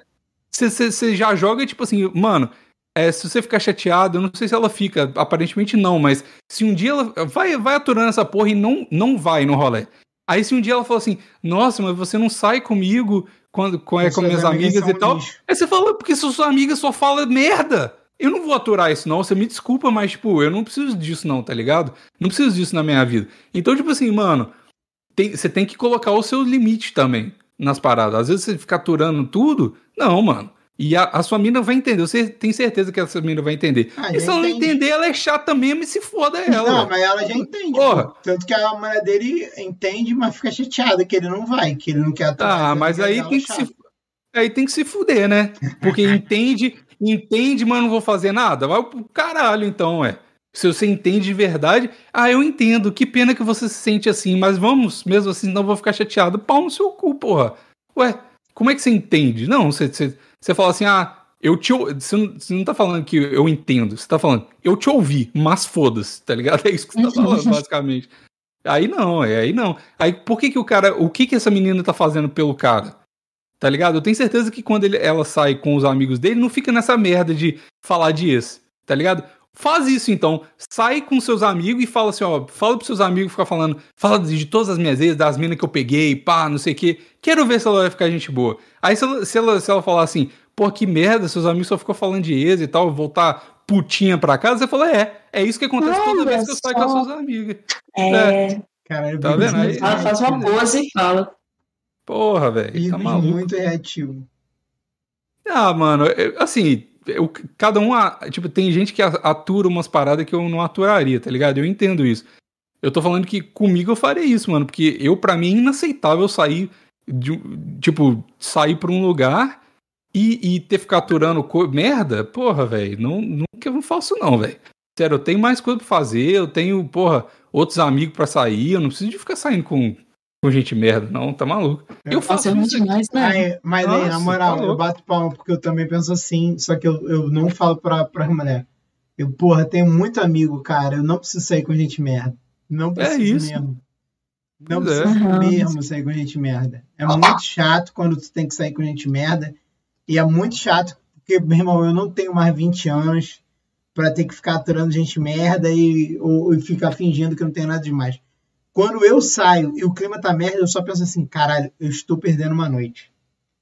já joga, tipo assim, mano, é, se você ficar chateado, eu não sei se ela fica, aparentemente não, mas se um dia ela vai, vai aturando essa porra e não, não vai no rolê. Aí se um dia ela fala assim, nossa, mas você não sai comigo quando com, é, com minhas amigas e tal. Lixo. Aí você fala, porque suas amigas só falam merda. Eu não vou aturar isso, não. Você me desculpa, mas, tipo, eu não preciso disso, não, tá ligado? Não preciso disso na minha vida. Então, tipo assim, mano, tem, você tem que colocar o seu limite também nas paradas. Às vezes você fica aturando tudo. Não, mano. E a, a, sua mina vai entender. Você tem certeza que essa mina vai entender. Ah, e se ela não entender, ela é chata mesmo e se foda ela. Não, mas ela já entende. Porra. Tanto que a mulher dele entende, mas fica chateada que ele não vai, que ele não quer aturar. Ah, mas aí tem que se. Aí tem que se fuder, né? Porque (laughs) entende, entende, mas não vou fazer nada. Vai pro caralho, então, é. Se você entende de verdade, ah, eu entendo, que pena que você se sente assim, mas vamos, mesmo assim, não vou ficar chateado. Pau no seu cu, porra. Ué, como é que você entende? Não, você, você, você fala assim, ah, eu te você não, você não tá falando que eu entendo, você tá falando, eu te ouvi, mas foda-se, tá ligado? (laughs) É isso que você tá falando, basicamente. Aí não, é aí não. Aí por que que o cara, o que que essa menina tá fazendo pelo cara? Tá ligado? Eu tenho certeza que quando ele, ela sai com os amigos dele, não fica nessa merda de falar de ex, tá ligado? Faz isso então. Sai com seus amigos e fala assim, ó. Fala pros seus amigos ficar falando. Fala de todas as minhas ex, das minas que eu peguei, pá, não sei o quê. Quero ver se ela vai ficar gente boa. Aí se ela, se ela, se ela falar assim, pô, que merda, seus amigos só ficam falando de ex e tal, voltar putinha pra casa, você fala, é, é isso que acontece Olha toda vez que eu saio com as suas amigas. É. é. Caralho, tá vendo? Aí, ela faz uma pose e fala. Porra, velho. Tá maluco. muito reativo. Ah, mano, assim, eu, cada um, tipo, tem gente que atura umas paradas que eu não aturaria, tá ligado? Eu entendo isso. Eu tô falando que comigo eu faria isso, mano, porque eu, para mim, é inaceitável sair, de, tipo, sair pra um lugar e, e ter que ficar aturando merda, porra, velho, não, nunca eu não faço não, velho. Sério, eu tenho mais coisa pra fazer, eu tenho, porra, outros amigos para sair, eu não preciso de ficar saindo com com gente merda, não, tá maluco. Eu, eu faço isso demais, né? Ai, mas Nossa, aí, na moral, tá eu bato palma porque eu também penso assim, só que eu, eu não falo pra, pra mulher. Eu, porra, tenho muito amigo, cara, eu não preciso sair com gente merda. Não é preciso é isso. mesmo. Não pois preciso é. mesmo sair com gente merda. É muito chato quando tu tem que sair com gente merda. E é muito chato, porque, meu irmão, eu não tenho mais 20 anos para ter que ficar aturando gente merda e, ou, e ficar fingindo que não tem nada demais. Quando eu saio e o clima tá merda, eu só penso assim, caralho, eu estou perdendo uma noite.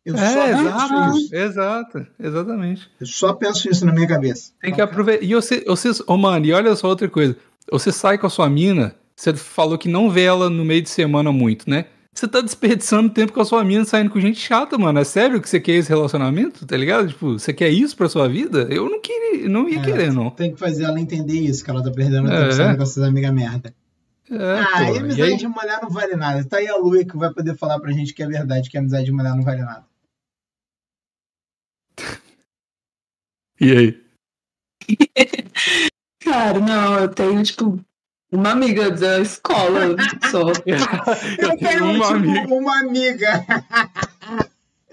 Eu é, só exato, penso isso. Exato, exatamente. Eu só penso isso na minha cabeça. Tem que aproveitar. E você, você, oh, mano, e olha só outra coisa. Você sai com a sua mina, você falou que não vê ela no meio de semana muito, né? Você tá desperdiçando tempo com a sua mina saindo com gente chata, mano. É sério que você quer esse relacionamento, tá ligado? Tipo, você quer isso pra sua vida? Eu não queria, não ia é, querer, não. Tem que fazer ela entender isso, que ela tá perdendo é. tempo saindo com essas amigas merda. É, ah, pô, amizade aí... de mulher não vale nada. Tá aí a Luia que vai poder falar pra gente que é verdade, que a amizade de mulher não vale nada. (laughs) e aí? (laughs) Cara, não, eu tenho, tipo, uma amiga da escola só. (laughs) eu tenho uma, tipo, amiga. uma amiga.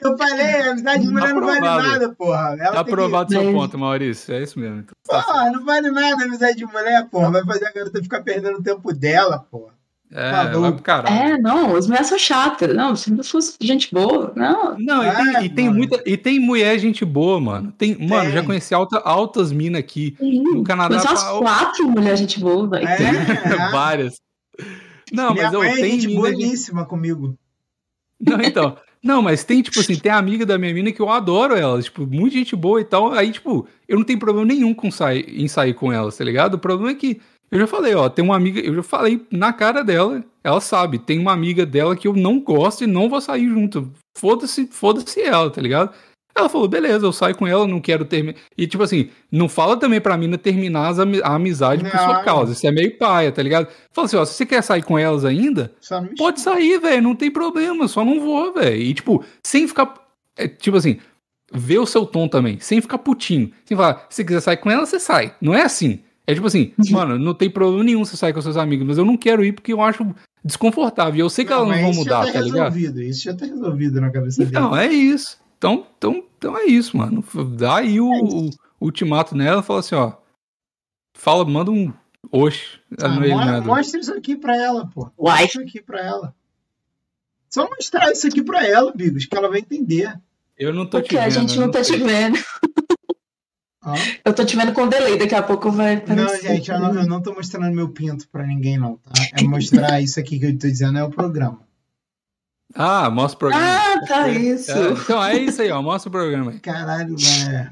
Eu falei, a amizade de mulher não vale nada, porra. Ela tá aprovado que... seu ponto, Maurício. É isso mesmo. Então, tá porra, não vale nada a amizade de mulher, porra. Vai fazer a garota ficar perdendo o tempo dela, porra. É, caralho. É, não, as mulheres são chatas. Não, se não fosse gente boa, não. Não, e, tem, e tem mano. muita. E tem mulher gente boa, mano. Tem, mano, Tem. já conheci alta, altas minas aqui. Sim, No Canadá, Mas só umas pá, quatro mulheres gente boa, velho. É, é. (laughs) Várias. Não, Minha mas eu é tenho gente boníssima comigo. Não, então. Não, mas tem, tipo assim, tem amiga da minha mina que eu adoro ela. Tipo, muita gente boa e tal. Aí, tipo, eu não tenho problema nenhum com sair, em sair com elas, tá ligado? O problema é que. Eu já falei, ó, tem uma amiga, eu já falei na cara dela, ela sabe, tem uma amiga dela que eu não gosto e não vou sair junto. Foda-se, foda-se ela, tá ligado? Ela falou, beleza, eu saio com ela, não quero terminar. E, tipo assim, não fala também pra mina terminar as a amizade por sua Não. causa. Isso é meio paia, tá ligado? Fala assim, ó, se você quer sair com elas ainda, não Pode sair, velho, não tem problema, só não vou, velho. E, tipo, sem ficar. é, tipo assim, ver o seu tom também, sem ficar putinho. Sem falar, se você quiser sair com ela, você sai. Não é assim. É tipo assim, (laughs) mano, não tem problema nenhum você sair com seus amigos, mas eu não quero ir porque eu acho desconfortável. E eu sei que elas não vão mudar, já tá ligado? Isso já tá resolvido na cabeça Então, dele. é isso. Então, então, então é isso, mano. Dá aí o, o ultimato nela e fala assim, ó. Fala, manda um. Oxe. Ah, eliminador. mostra isso aqui pra ela, pô. Uai. Mostra isso aqui pra ela. Só mostrar isso aqui pra ela, Bigos, que ela vai entender. Eu não tô te Porque vendo. a gente eu não tá te vendo. Ó. Eu tô te vendo com delay, daqui a pouco vai Não, aparecer. gente, eu não, eu não tô mostrando meu pinto pra ninguém, não, tá? É mostrar isso aqui que eu tô dizendo, é o programa. Ah, mostra o programa. Ah, tá, isso. É, então é isso aí, ó. Mostra o programa aí. Caralho, é.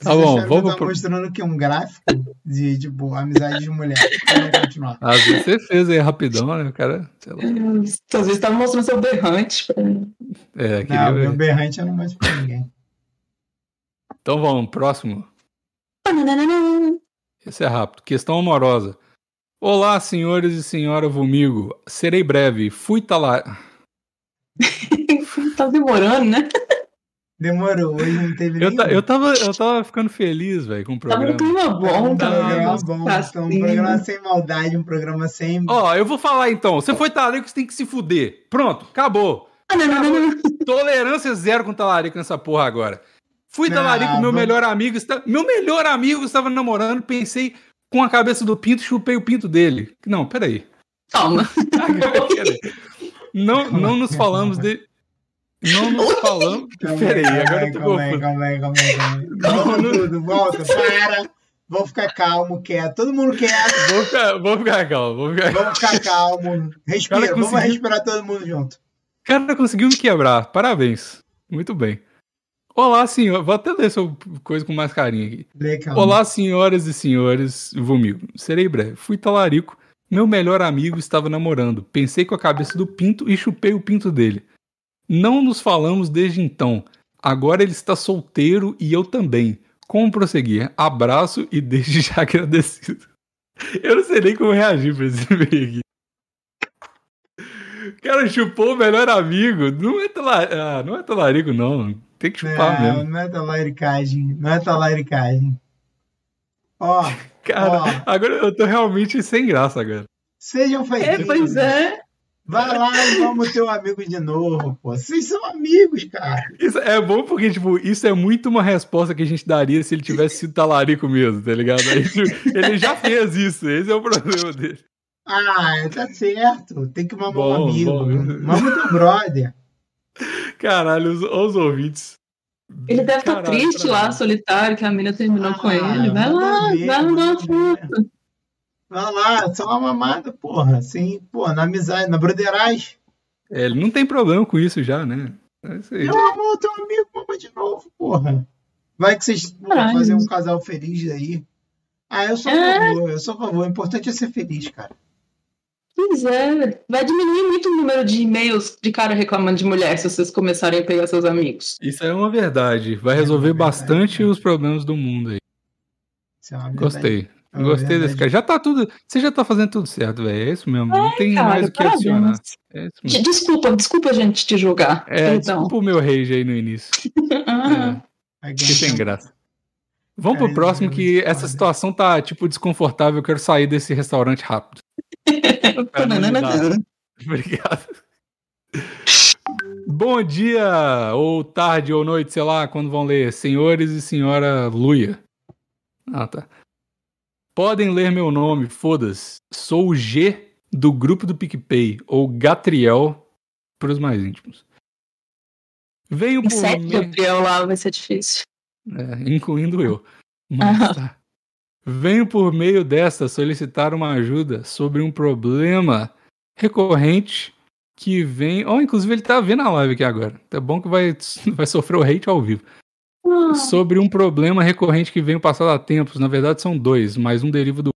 Tá bom, que vamos tava pro- mostrando o quê? Um gráfico de, tipo, amizade de mulher. Vamos continuar. Às vezes você fez aí rapidão, né? O cara, sei lá. Às vezes tava mostrando seu berrante. pra- É, Não, ver. meu berrante eu não mostro pra ninguém. Então vamos, próximo. Esse é rápido. Questão amorosa. Olá, senhores e senhora Vomigo. Serei breve. Fui talar. Tá demorando, né? Demorou, hoje não teve Eu, eu, tava, eu tava ficando feliz, velho, com o Tava um programa. clima bom, um tava programa bom, tá então, um assim. programa sem maldade, um programa sem. Ó, eu vou falar então. Você foi talarico, você tem que se fuder. Pronto, acabou. Ah, não, não, não, não. Tolerância zero com talarico nessa porra agora. Fui talarico, meu vamos- melhor amigo. Está... Meu melhor amigo estava namorando, pensei com a cabeça do pinto, chupei o pinto dele. Não, peraí. Toma. (laughs) Peraí. Não, não nos falamos de. Não nos falamos. (laughs) Calma Peraí, calma agora eu tô calma aí, calma aí, calma aí, calma aí. Volta (laughs) tudo, volta, para. Vamos ficar calmo, quieto. Todo mundo quieto. Vou ficar, vou ficar calmo, vou ficar Vamos ficar calmo. Respira, Cara, vamos conseguiu. respirar todo mundo junto. O cara conseguiu me quebrar. Parabéns. Muito bem. Olá, senhor. Vou até ler sua coisa com mais carinho aqui. Calma. Olá, senhoras e senhores. Vomigo. Serei breve. Fui talarico. Meu melhor amigo estava namorando. Pensei com a cabeça do pinto e chupei o pinto dele. Não nos falamos desde então. Agora ele está solteiro e eu também. Como prosseguir? Abraço e desde já (laughs) agradecido. Eu não sei nem como reagir pra esse e-mail aqui. O cara chupou o melhor amigo. Não é, tala... ah, não é talarico, não. Tem que chupar Não, mesmo. não é talaricagem. Não é talaricagem. Ó, (laughs) Cara, ó. agora eu tô realmente sem graça agora. sejam É, felizes. pois é. Vai lá e vamos ter um amigo de novo, pô. Vocês são amigos, cara. Isso é bom porque, tipo, isso é muito uma resposta que a gente daria se ele tivesse sido talarico mesmo, tá ligado? Aí, tipo, ele já fez isso, esse é o problema dele. Ah, tá certo. Tem que mamar Bom, um amigo. bom. Mama teu brother. Caralho, os, os ouvintes. Ele deve estar Caralho, triste caralho. lá, solitário, que a mina terminou com Ah, ele. Vai lá, vai lá fruta. Vai lá, só uma mamada, porra. Assim, pô, na amizade, na broderagem. É, ele não tem problema com isso já, né? É isso aí. Eu amo teu amigo, mama de novo, porra. Vai que vocês vão fazer um casal feliz aí. Ah, eu sou a É. favor, eu sou a favor. O importante é ser feliz, cara. Pois é. Vai diminuir muito o número de e-mails de cara reclamando de mulher se vocês começarem a pegar seus amigos. Isso é uma verdade. Vai resolver É verdade, bastante né? os problemas do mundo aí. Isso é verdade. Gostei. É Gostei desse verdade. cara. Já tá tudo. Você já tá fazendo tudo certo, velho. É isso mesmo. Não tem mais Cara, o que adicionar. É. Desculpa, desculpa a gente te julgar. É, Perdão. desculpa o meu rage aí no início. (laughs) Ah, Alguém Que sem tem- graça. Vamos pro Cara, próximo, eu que essa situação tá, tipo, desconfortável. Eu quero sair desse restaurante rápido. (laughs) (laughs) Obrigado. Bom dia, ou tarde, ou noite, sei lá, quando vão ler. Senhores e senhora Luia. Ah, tá. Podem ler meu nome, foda-se. Sou o G do grupo do PicPay, ou Gatriel, para os mais íntimos. Veio por. Sete me... Gatriel lá vai ser difícil. É, incluindo eu. Mas tá. Venho por meio desta solicitar uma ajuda sobre um problema recorrente que vem. Oh, inclusive ele tá vendo a live aqui agora. É bom que vai, (laughs) vai sofrer o hate ao vivo. Ah. Sobre um problema recorrente que vem passado há tempos. Na verdade, são dois, mas um deriva do.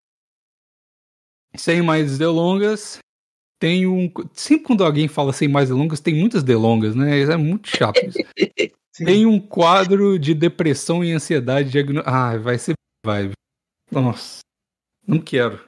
Sem mais delongas, tem um. Sempre quando alguém fala sem mais delongas, tem muitas delongas, né? É muito chato isso. (laughs) tem um quadro de depressão e ansiedade diagno... Ah, vai ser. Vai. Nossa. Não quero.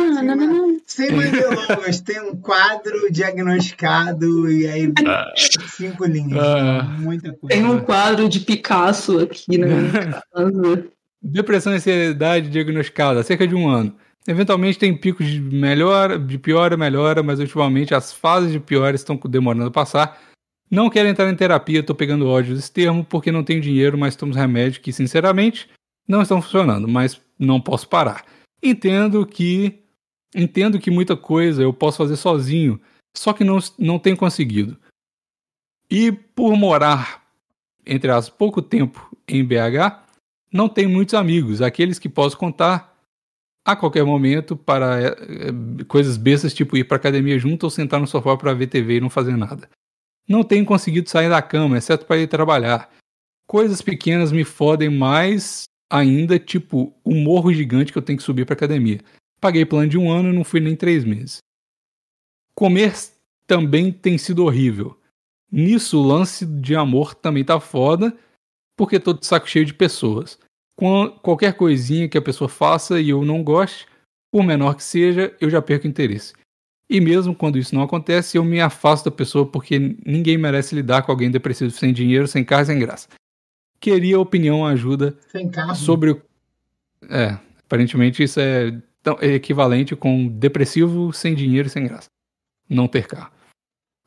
Ah, não, não, não. Sem mais (laughs) delongas, tem um quadro diagnosticado e aí ah. cinco linhas. Ah. Muita coisa. Tem um quadro de Picasso aqui na (laughs) Depressão e ansiedade diagnosticada há cerca de um ano. Eventualmente tem picos de melhora, de piora, melhora, mas ultimamente as fases de piora estão demorando a passar. Não quero entrar em terapia, tô pegando ódio desse termo, porque não tenho dinheiro, mas tomo remédios que, sinceramente, não estão funcionando, mas não posso parar. Entendo que entendo que muita coisa eu posso fazer sozinho, só que não, não tenho conseguido. E por morar, entre as pouco tempo em BH, não tenho muitos amigos, aqueles que posso contar a qualquer momento para é, coisas bestas tipo ir para academia junto ou sentar no sofá para ver TV e não fazer nada. Não tenho conseguido sair da cama, exceto para ir trabalhar. Coisas pequenas me fodem mais ainda, tipo o morro gigante que eu tenho que subir para academia. Paguei plano de um ano e não fui nem três meses. Comer também tem sido horrível. Nisso, o lance de amor também tá foda, porque tô de saco cheio de pessoas qualquer coisinha que a pessoa faça e eu não goste, por menor que seja, eu já perco interesse. E mesmo quando isso não acontece, eu me afasto da pessoa porque ninguém merece lidar com alguém depressivo sem dinheiro, sem carro, sem graça. Queria opinião, ajuda sobre o. É, aparentemente isso é, é equivalente com depressivo sem dinheiro e sem graça. Não ter carro.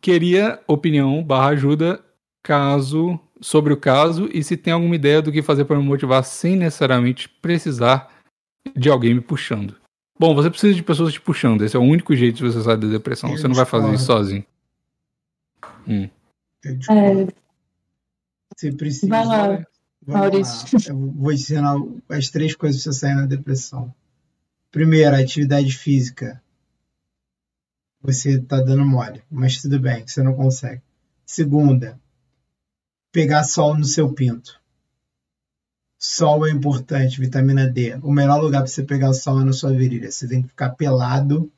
Queria opinião barra ajuda caso sobre o caso e se tem alguma ideia do que fazer para me motivar sem necessariamente precisar de alguém me puxando. Bom, você precisa de pessoas te puxando. Esse é o único jeito de você sair da depressão. Eu você não vai fazer isso sozinho. Hum. É... Você precisa. Vai lá, Maurício. Lá. Eu vou ensinar as três coisas para você sair da depressão. Primeiro, atividade física. Você tá dando mole, mas tudo bem, você não consegue. Segunda, pegar sol no seu pinto. Sol é importante, vitamina D. O melhor lugar para você pegar sol é na sua virilha. Você tem que ficar pelado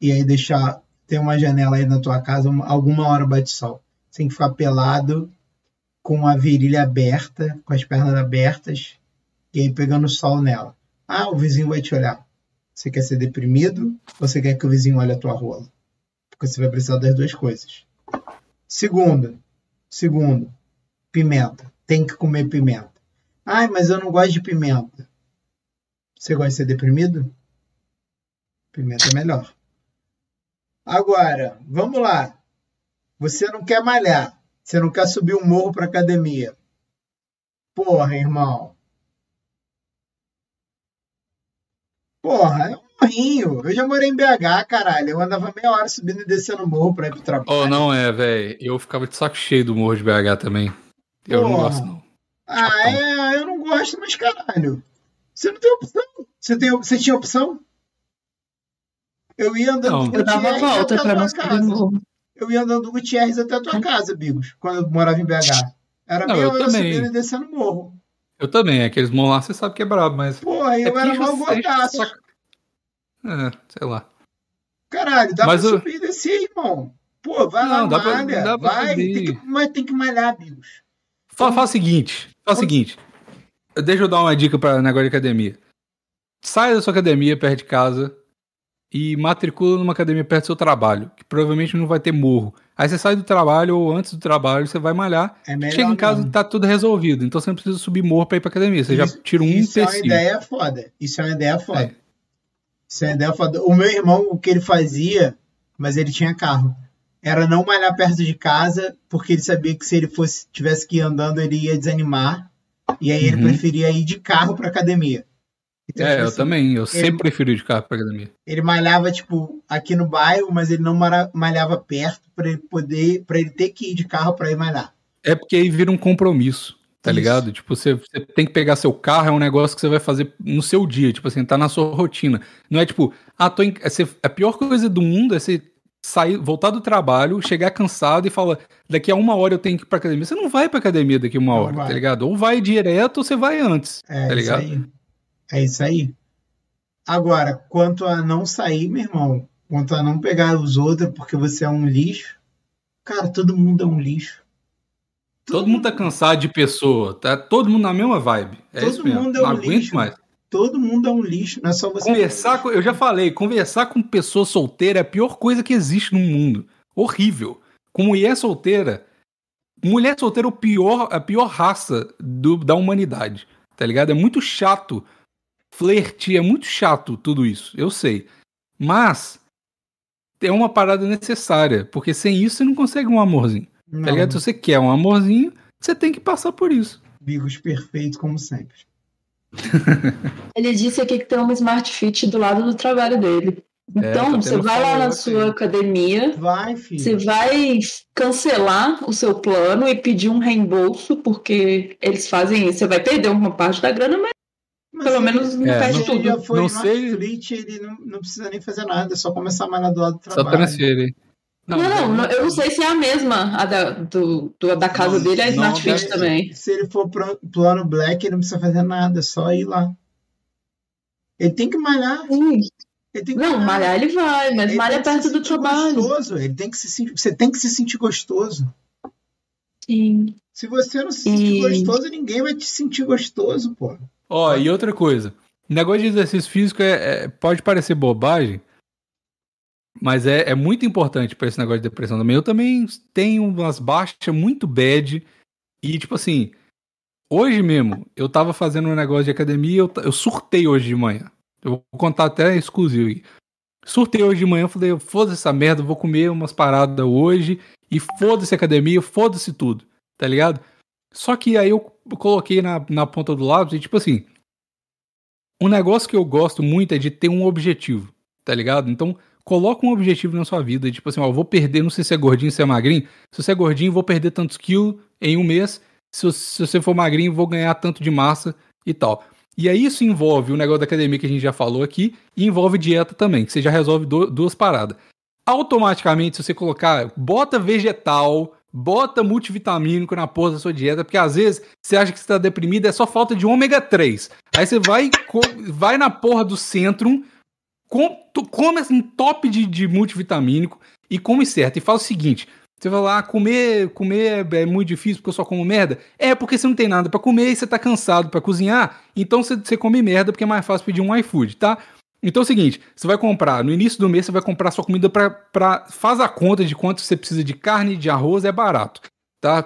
e aí deixar. Tem uma janela aí na tua casa, alguma hora bate sol. Você tem que ficar pelado com a virilha aberta, com as pernas abertas, e aí pegando sol nela. Ah, o vizinho vai te olhar. Você quer ser deprimido ou você quer que o vizinho olhe a tua rola? Porque você vai precisar das duas coisas. Segundo, segundo, pimenta. Tem que comer pimenta. Ai, mas eu não gosto de pimenta. Você gosta de ser deprimido? Pimenta é melhor. Agora, vamos lá. Você não quer malhar. Você não quer subir um morro para academia. Porra, irmão. Porra, é um morrinho. Eu já morei em BH, caralho. Eu andava meia hora subindo e descendo o morro pra ir pro trabalho. Oh, não é, velho. Eu ficava de saco cheio do morro de BH também. Eu Porra. não gosto, não. Ah, é, eu não gosto, mas caralho. Você não tem opção. Você, tem, você tinha opção? Eu ia andando não. do Gutierrez eu volta até a tua casa. Eu ia andando do Gutierrez até a tua casa, Bigos, quando eu morava em BH. Era meia hora subindo e descendo morro. Eu também, aqueles morros lá você sabe que é brabo, mas. Porra, eu é era mal gordaço. É, sei lá. Caralho, dá mas pra eu... subir e descer, irmão. Pô, vai não, lá, dá malha. Pra, dá vai, tem que, mas tem que malhar, Bigos. Fala, fala o seguinte, fala o seguinte. Deixa eu dar uma dica para negócio de academia. Sai da sua academia perto de casa e matricula numa academia perto do seu trabalho, que provavelmente não vai ter morro. Aí você sai do trabalho ou antes do trabalho, você vai malhar, é chega em casa e tá tudo resolvido. Então você não precisa subir morro para ir pra academia. Você isso, já tira um Isso é uma ideia foda. Isso é uma ideia foda. É. Isso é uma ideia foda. O meu irmão, o que ele fazia, mas ele tinha carro era não malhar perto de casa, porque ele sabia que se ele fosse tivesse que ir andando, ele ia desanimar. E aí ele uhum. preferia ir de carro para academia. Então, é, tipo, eu assim, também. Eu ele, sempre prefiro ir de carro pra academia. Ele malhava, tipo, aqui no bairro, mas ele não malhava perto para ele poder, para ele ter que ir de carro para ir malhar. É porque aí vira um compromisso, tá Isso. ligado? Tipo, você, você, tem que pegar seu carro, é um negócio que você vai fazer no seu dia, tipo assim, tá na sua rotina. Não é tipo, ah, tô em, é, a pior coisa do mundo é você sair, voltar do trabalho, chegar cansado e falar, daqui a uma hora eu tenho que ir pra academia. Você não vai pra academia daqui a uma não hora, vai. tá ligado? Ou vai direto ou você vai antes, é, tá ligado? É isso aí. Agora, quanto a não sair, meu irmão, quanto a não pegar os outros porque você é um lixo, cara, todo mundo é um lixo. Todo, todo mundo tá cansado de pessoa, tá todo mundo na mesma vibe. É todo mundo é um não lixo. mais. Todo mundo é um lixo, não é só você. Conversar com, eu já falei, conversar com pessoa solteira é a pior coisa que existe no mundo. Horrível. Com mulher solteira, mulher solteira é o pior, a pior raça do, da humanidade. Tá ligado? É muito chato. Flerte, é muito chato tudo isso. Eu sei. Mas é uma parada necessária, porque sem isso você não consegue um amorzinho. Não. Tá ligado? Se você quer um amorzinho, você tem que passar por isso. Amigos perfeitos, como sempre. (laughs) Ele disse aqui que tem uma Smart Fit do lado do trabalho dele. É, então, é, você vai lá na sua academia, vai, você vai cancelar o seu plano e pedir um reembolso, porque eles fazem isso. Você vai perder uma parte da grana, mas, mas pelo ele, menos não é, perde tudo. Já foi não sei. Fleet, ele não, não, precisa nem fazer nada, é só começar mais do lado do trabalho. Só transferir. Não, não, não, eu não sei se é a mesma a da, do, do da casa dele, é a Smart Fit também. Se ele for pro plano Black, ele não precisa fazer nada, é só ir lá. Ele tem que malhar. Sim. Ele não, malhar. malhar. ele vai, mas ele malha perto do trabalho. Gostoso. Ele tem que se sentir, você tem que se sentir gostoso. Sim. Se você não se sentir e... gostoso, ninguém vai te sentir gostoso, pô. Ó, oh, e outra coisa. Negócio de exercício físico é, é, pode parecer bobagem, mas é, é muito importante para esse negócio de depressão também. Eu também tenho umas baixas muito bad. E, tipo assim, hoje mesmo, eu tava fazendo um negócio de academia, eu, eu surtei hoje de manhã. Eu vou contar até exclusivo aqui. Surtei hoje de manhã, falei, foda-se essa merda, vou comer umas paradas hoje. E foda-se academia, foda-se tudo, tá ligado? Só que aí eu coloquei na, na ponta do lápis e, tipo assim, um negócio que eu gosto muito é de ter um objetivo, tá ligado? Então, coloca um objetivo na sua vida, tipo assim, ó, vou perder, não sei se é gordinho, se é magrinho. Se você é gordinho, vou perder tantos quilos em um mês. Se, se você for magrinho, vou ganhar tanto de massa e tal. E aí isso envolve o negócio da academia que a gente já falou aqui, e envolve dieta também, que você já resolve do, duas paradas. Automaticamente, se você colocar, bota vegetal, bota multivitamínico na porra da sua dieta, porque às vezes você acha que você tá deprimido, é só falta de ômega 3. Aí você vai, vai na porra do Centrum, com, come assim, top de, de multivitamínico e come certo. E faz o seguinte: você vai lá, comer, comer é, é muito difícil porque eu só como merda. É porque você não tem nada para comer e você tá cansado para cozinhar, então você, você come merda porque é mais fácil pedir um iFood, tá? Então é o seguinte, você vai comprar, no início do mês você vai comprar sua comida para faz a conta de quanto você precisa de carne, de arroz, é barato, tá?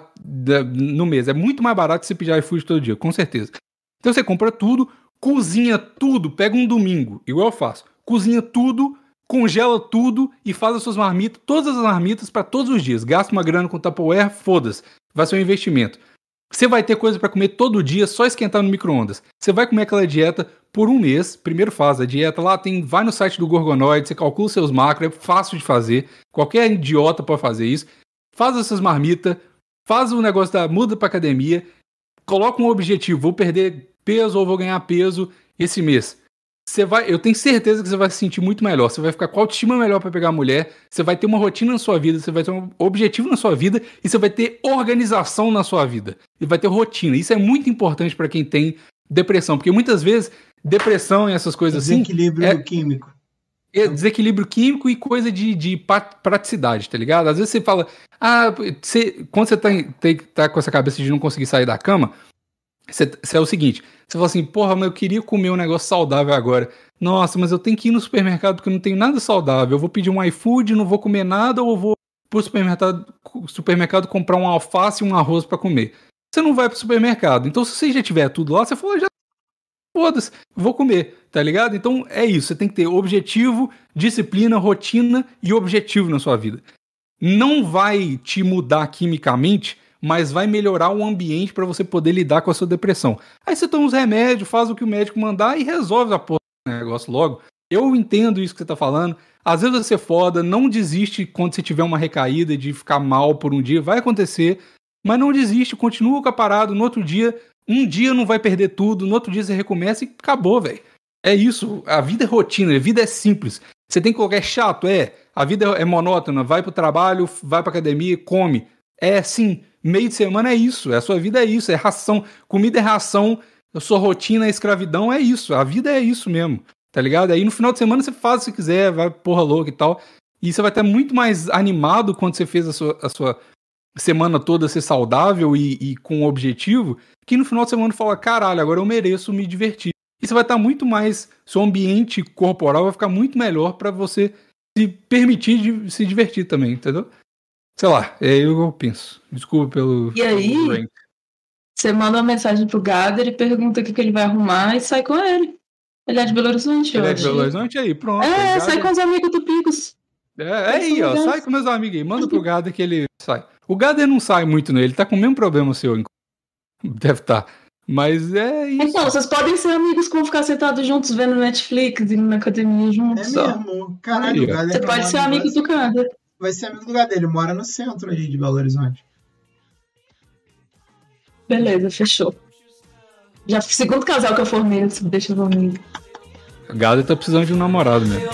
no mês, é muito mais barato que você pedir iFood todo dia, com certeza. Então você compra tudo, cozinha tudo, pega um domingo, igual eu faço cozinha tudo, congela tudo e faz as suas marmitas, todas as marmitas para todos os dias. Gasta uma grana com Tupperware, foda-se. Vai ser um investimento. Você vai ter coisa para comer todo dia, só esquentar no micro-ondas. Você vai comer aquela dieta por um mês. Primeiro faz a dieta lá, tem, vai no site do Gorgonoid, você calcula seus macros, é fácil de fazer. Qualquer idiota pode fazer isso. Faz essas marmitas, faz o negócio da muda para academia, coloca um objetivo, vou perder peso ou vou ganhar peso esse mês você vai, eu tenho certeza que você vai se sentir muito melhor. Você vai ficar com a autoestima melhor para pegar a mulher. Você vai ter uma rotina na sua vida, você vai ter um objetivo na sua vida e você vai ter organização na sua vida. E vai ter rotina. Isso é muito importante para quem tem depressão, porque muitas vezes depressão e essas coisas assim. Desequilíbrio é, químico. É desequilíbrio químico e coisa de, de praticidade, tá ligado? Às vezes você fala, ah, você, quando você tá, tá com essa cabeça de não conseguir sair da cama, você, é o seguinte: você fala assim, porra, mas eu queria comer um negócio saudável agora. Nossa, mas eu tenho que ir no supermercado porque eu não tenho nada saudável. Eu vou pedir um iFood, não vou comer nada, ou vou pro supermercado, supermercado comprar um alface e um arroz para comer. Você não vai pro supermercado. Então, se você já tiver tudo lá, você fala, já foda-se, vou comer, tá ligado? Então é isso, você tem que ter objetivo, disciplina, rotina e objetivo na sua vida. Não vai te mudar quimicamente mas vai melhorar o ambiente para você poder lidar com a sua depressão. Aí você toma os remédios, faz o que o médico mandar e resolve a porra do negócio logo. Eu entendo isso que você tá falando. Às vezes você foda, não desiste quando você tiver uma recaída de ficar mal por um dia, vai acontecer, mas não desiste, continua com a parada, no outro dia, um dia não vai perder tudo, no outro dia você recomeça e acabou, velho. É isso, a vida é rotina, a vida é simples. Você tem que colocar é chato, é. A vida é monótona, vai pro trabalho, vai pra academia, come. É sim, meio de semana é isso, a sua vida é isso, é ração, comida é ração, a sua rotina é escravidão, é isso, a vida é isso mesmo, tá ligado? Aí no final de semana você faz o que quiser, vai porra louca e tal, e você vai estar muito mais animado quando você fez a sua, a sua semana toda ser saudável e, e com objetivo, que no final de semana fala, caralho, agora eu mereço me divertir. E você vai estar muito mais, seu ambiente corporal vai ficar muito melhor para você se permitir de se divertir também, entendeu? Sei lá, é eu que eu penso. Desculpa pelo. E aí, você manda uma mensagem pro Gader e pergunta o que, que ele vai arrumar e sai com ele. Ele é de Belo Horizonte, Ele é de Belo Horizonte aí, pronto. É, sai com os amigos do Picos. É, é aí, ó, sai com meus amigos aí. Manda pro Gader que ele sai. O Gader não sai muito, né? Ele tá com o mesmo problema seu. Deve estar. Tá. Mas é isso. Então, vocês podem ser amigos com ficar sentados juntos vendo Netflix e na academia juntos. É mesmo. Caralho, Aí, Você pode ser amigo do Gader. Vai ser amigo do Gader. Ele mora no centro aí de Belo Horizonte. Beleza, fechou. Já segundo casal que eu formei, deixa eu amigo. O Gader tá precisando de um namorado mesmo.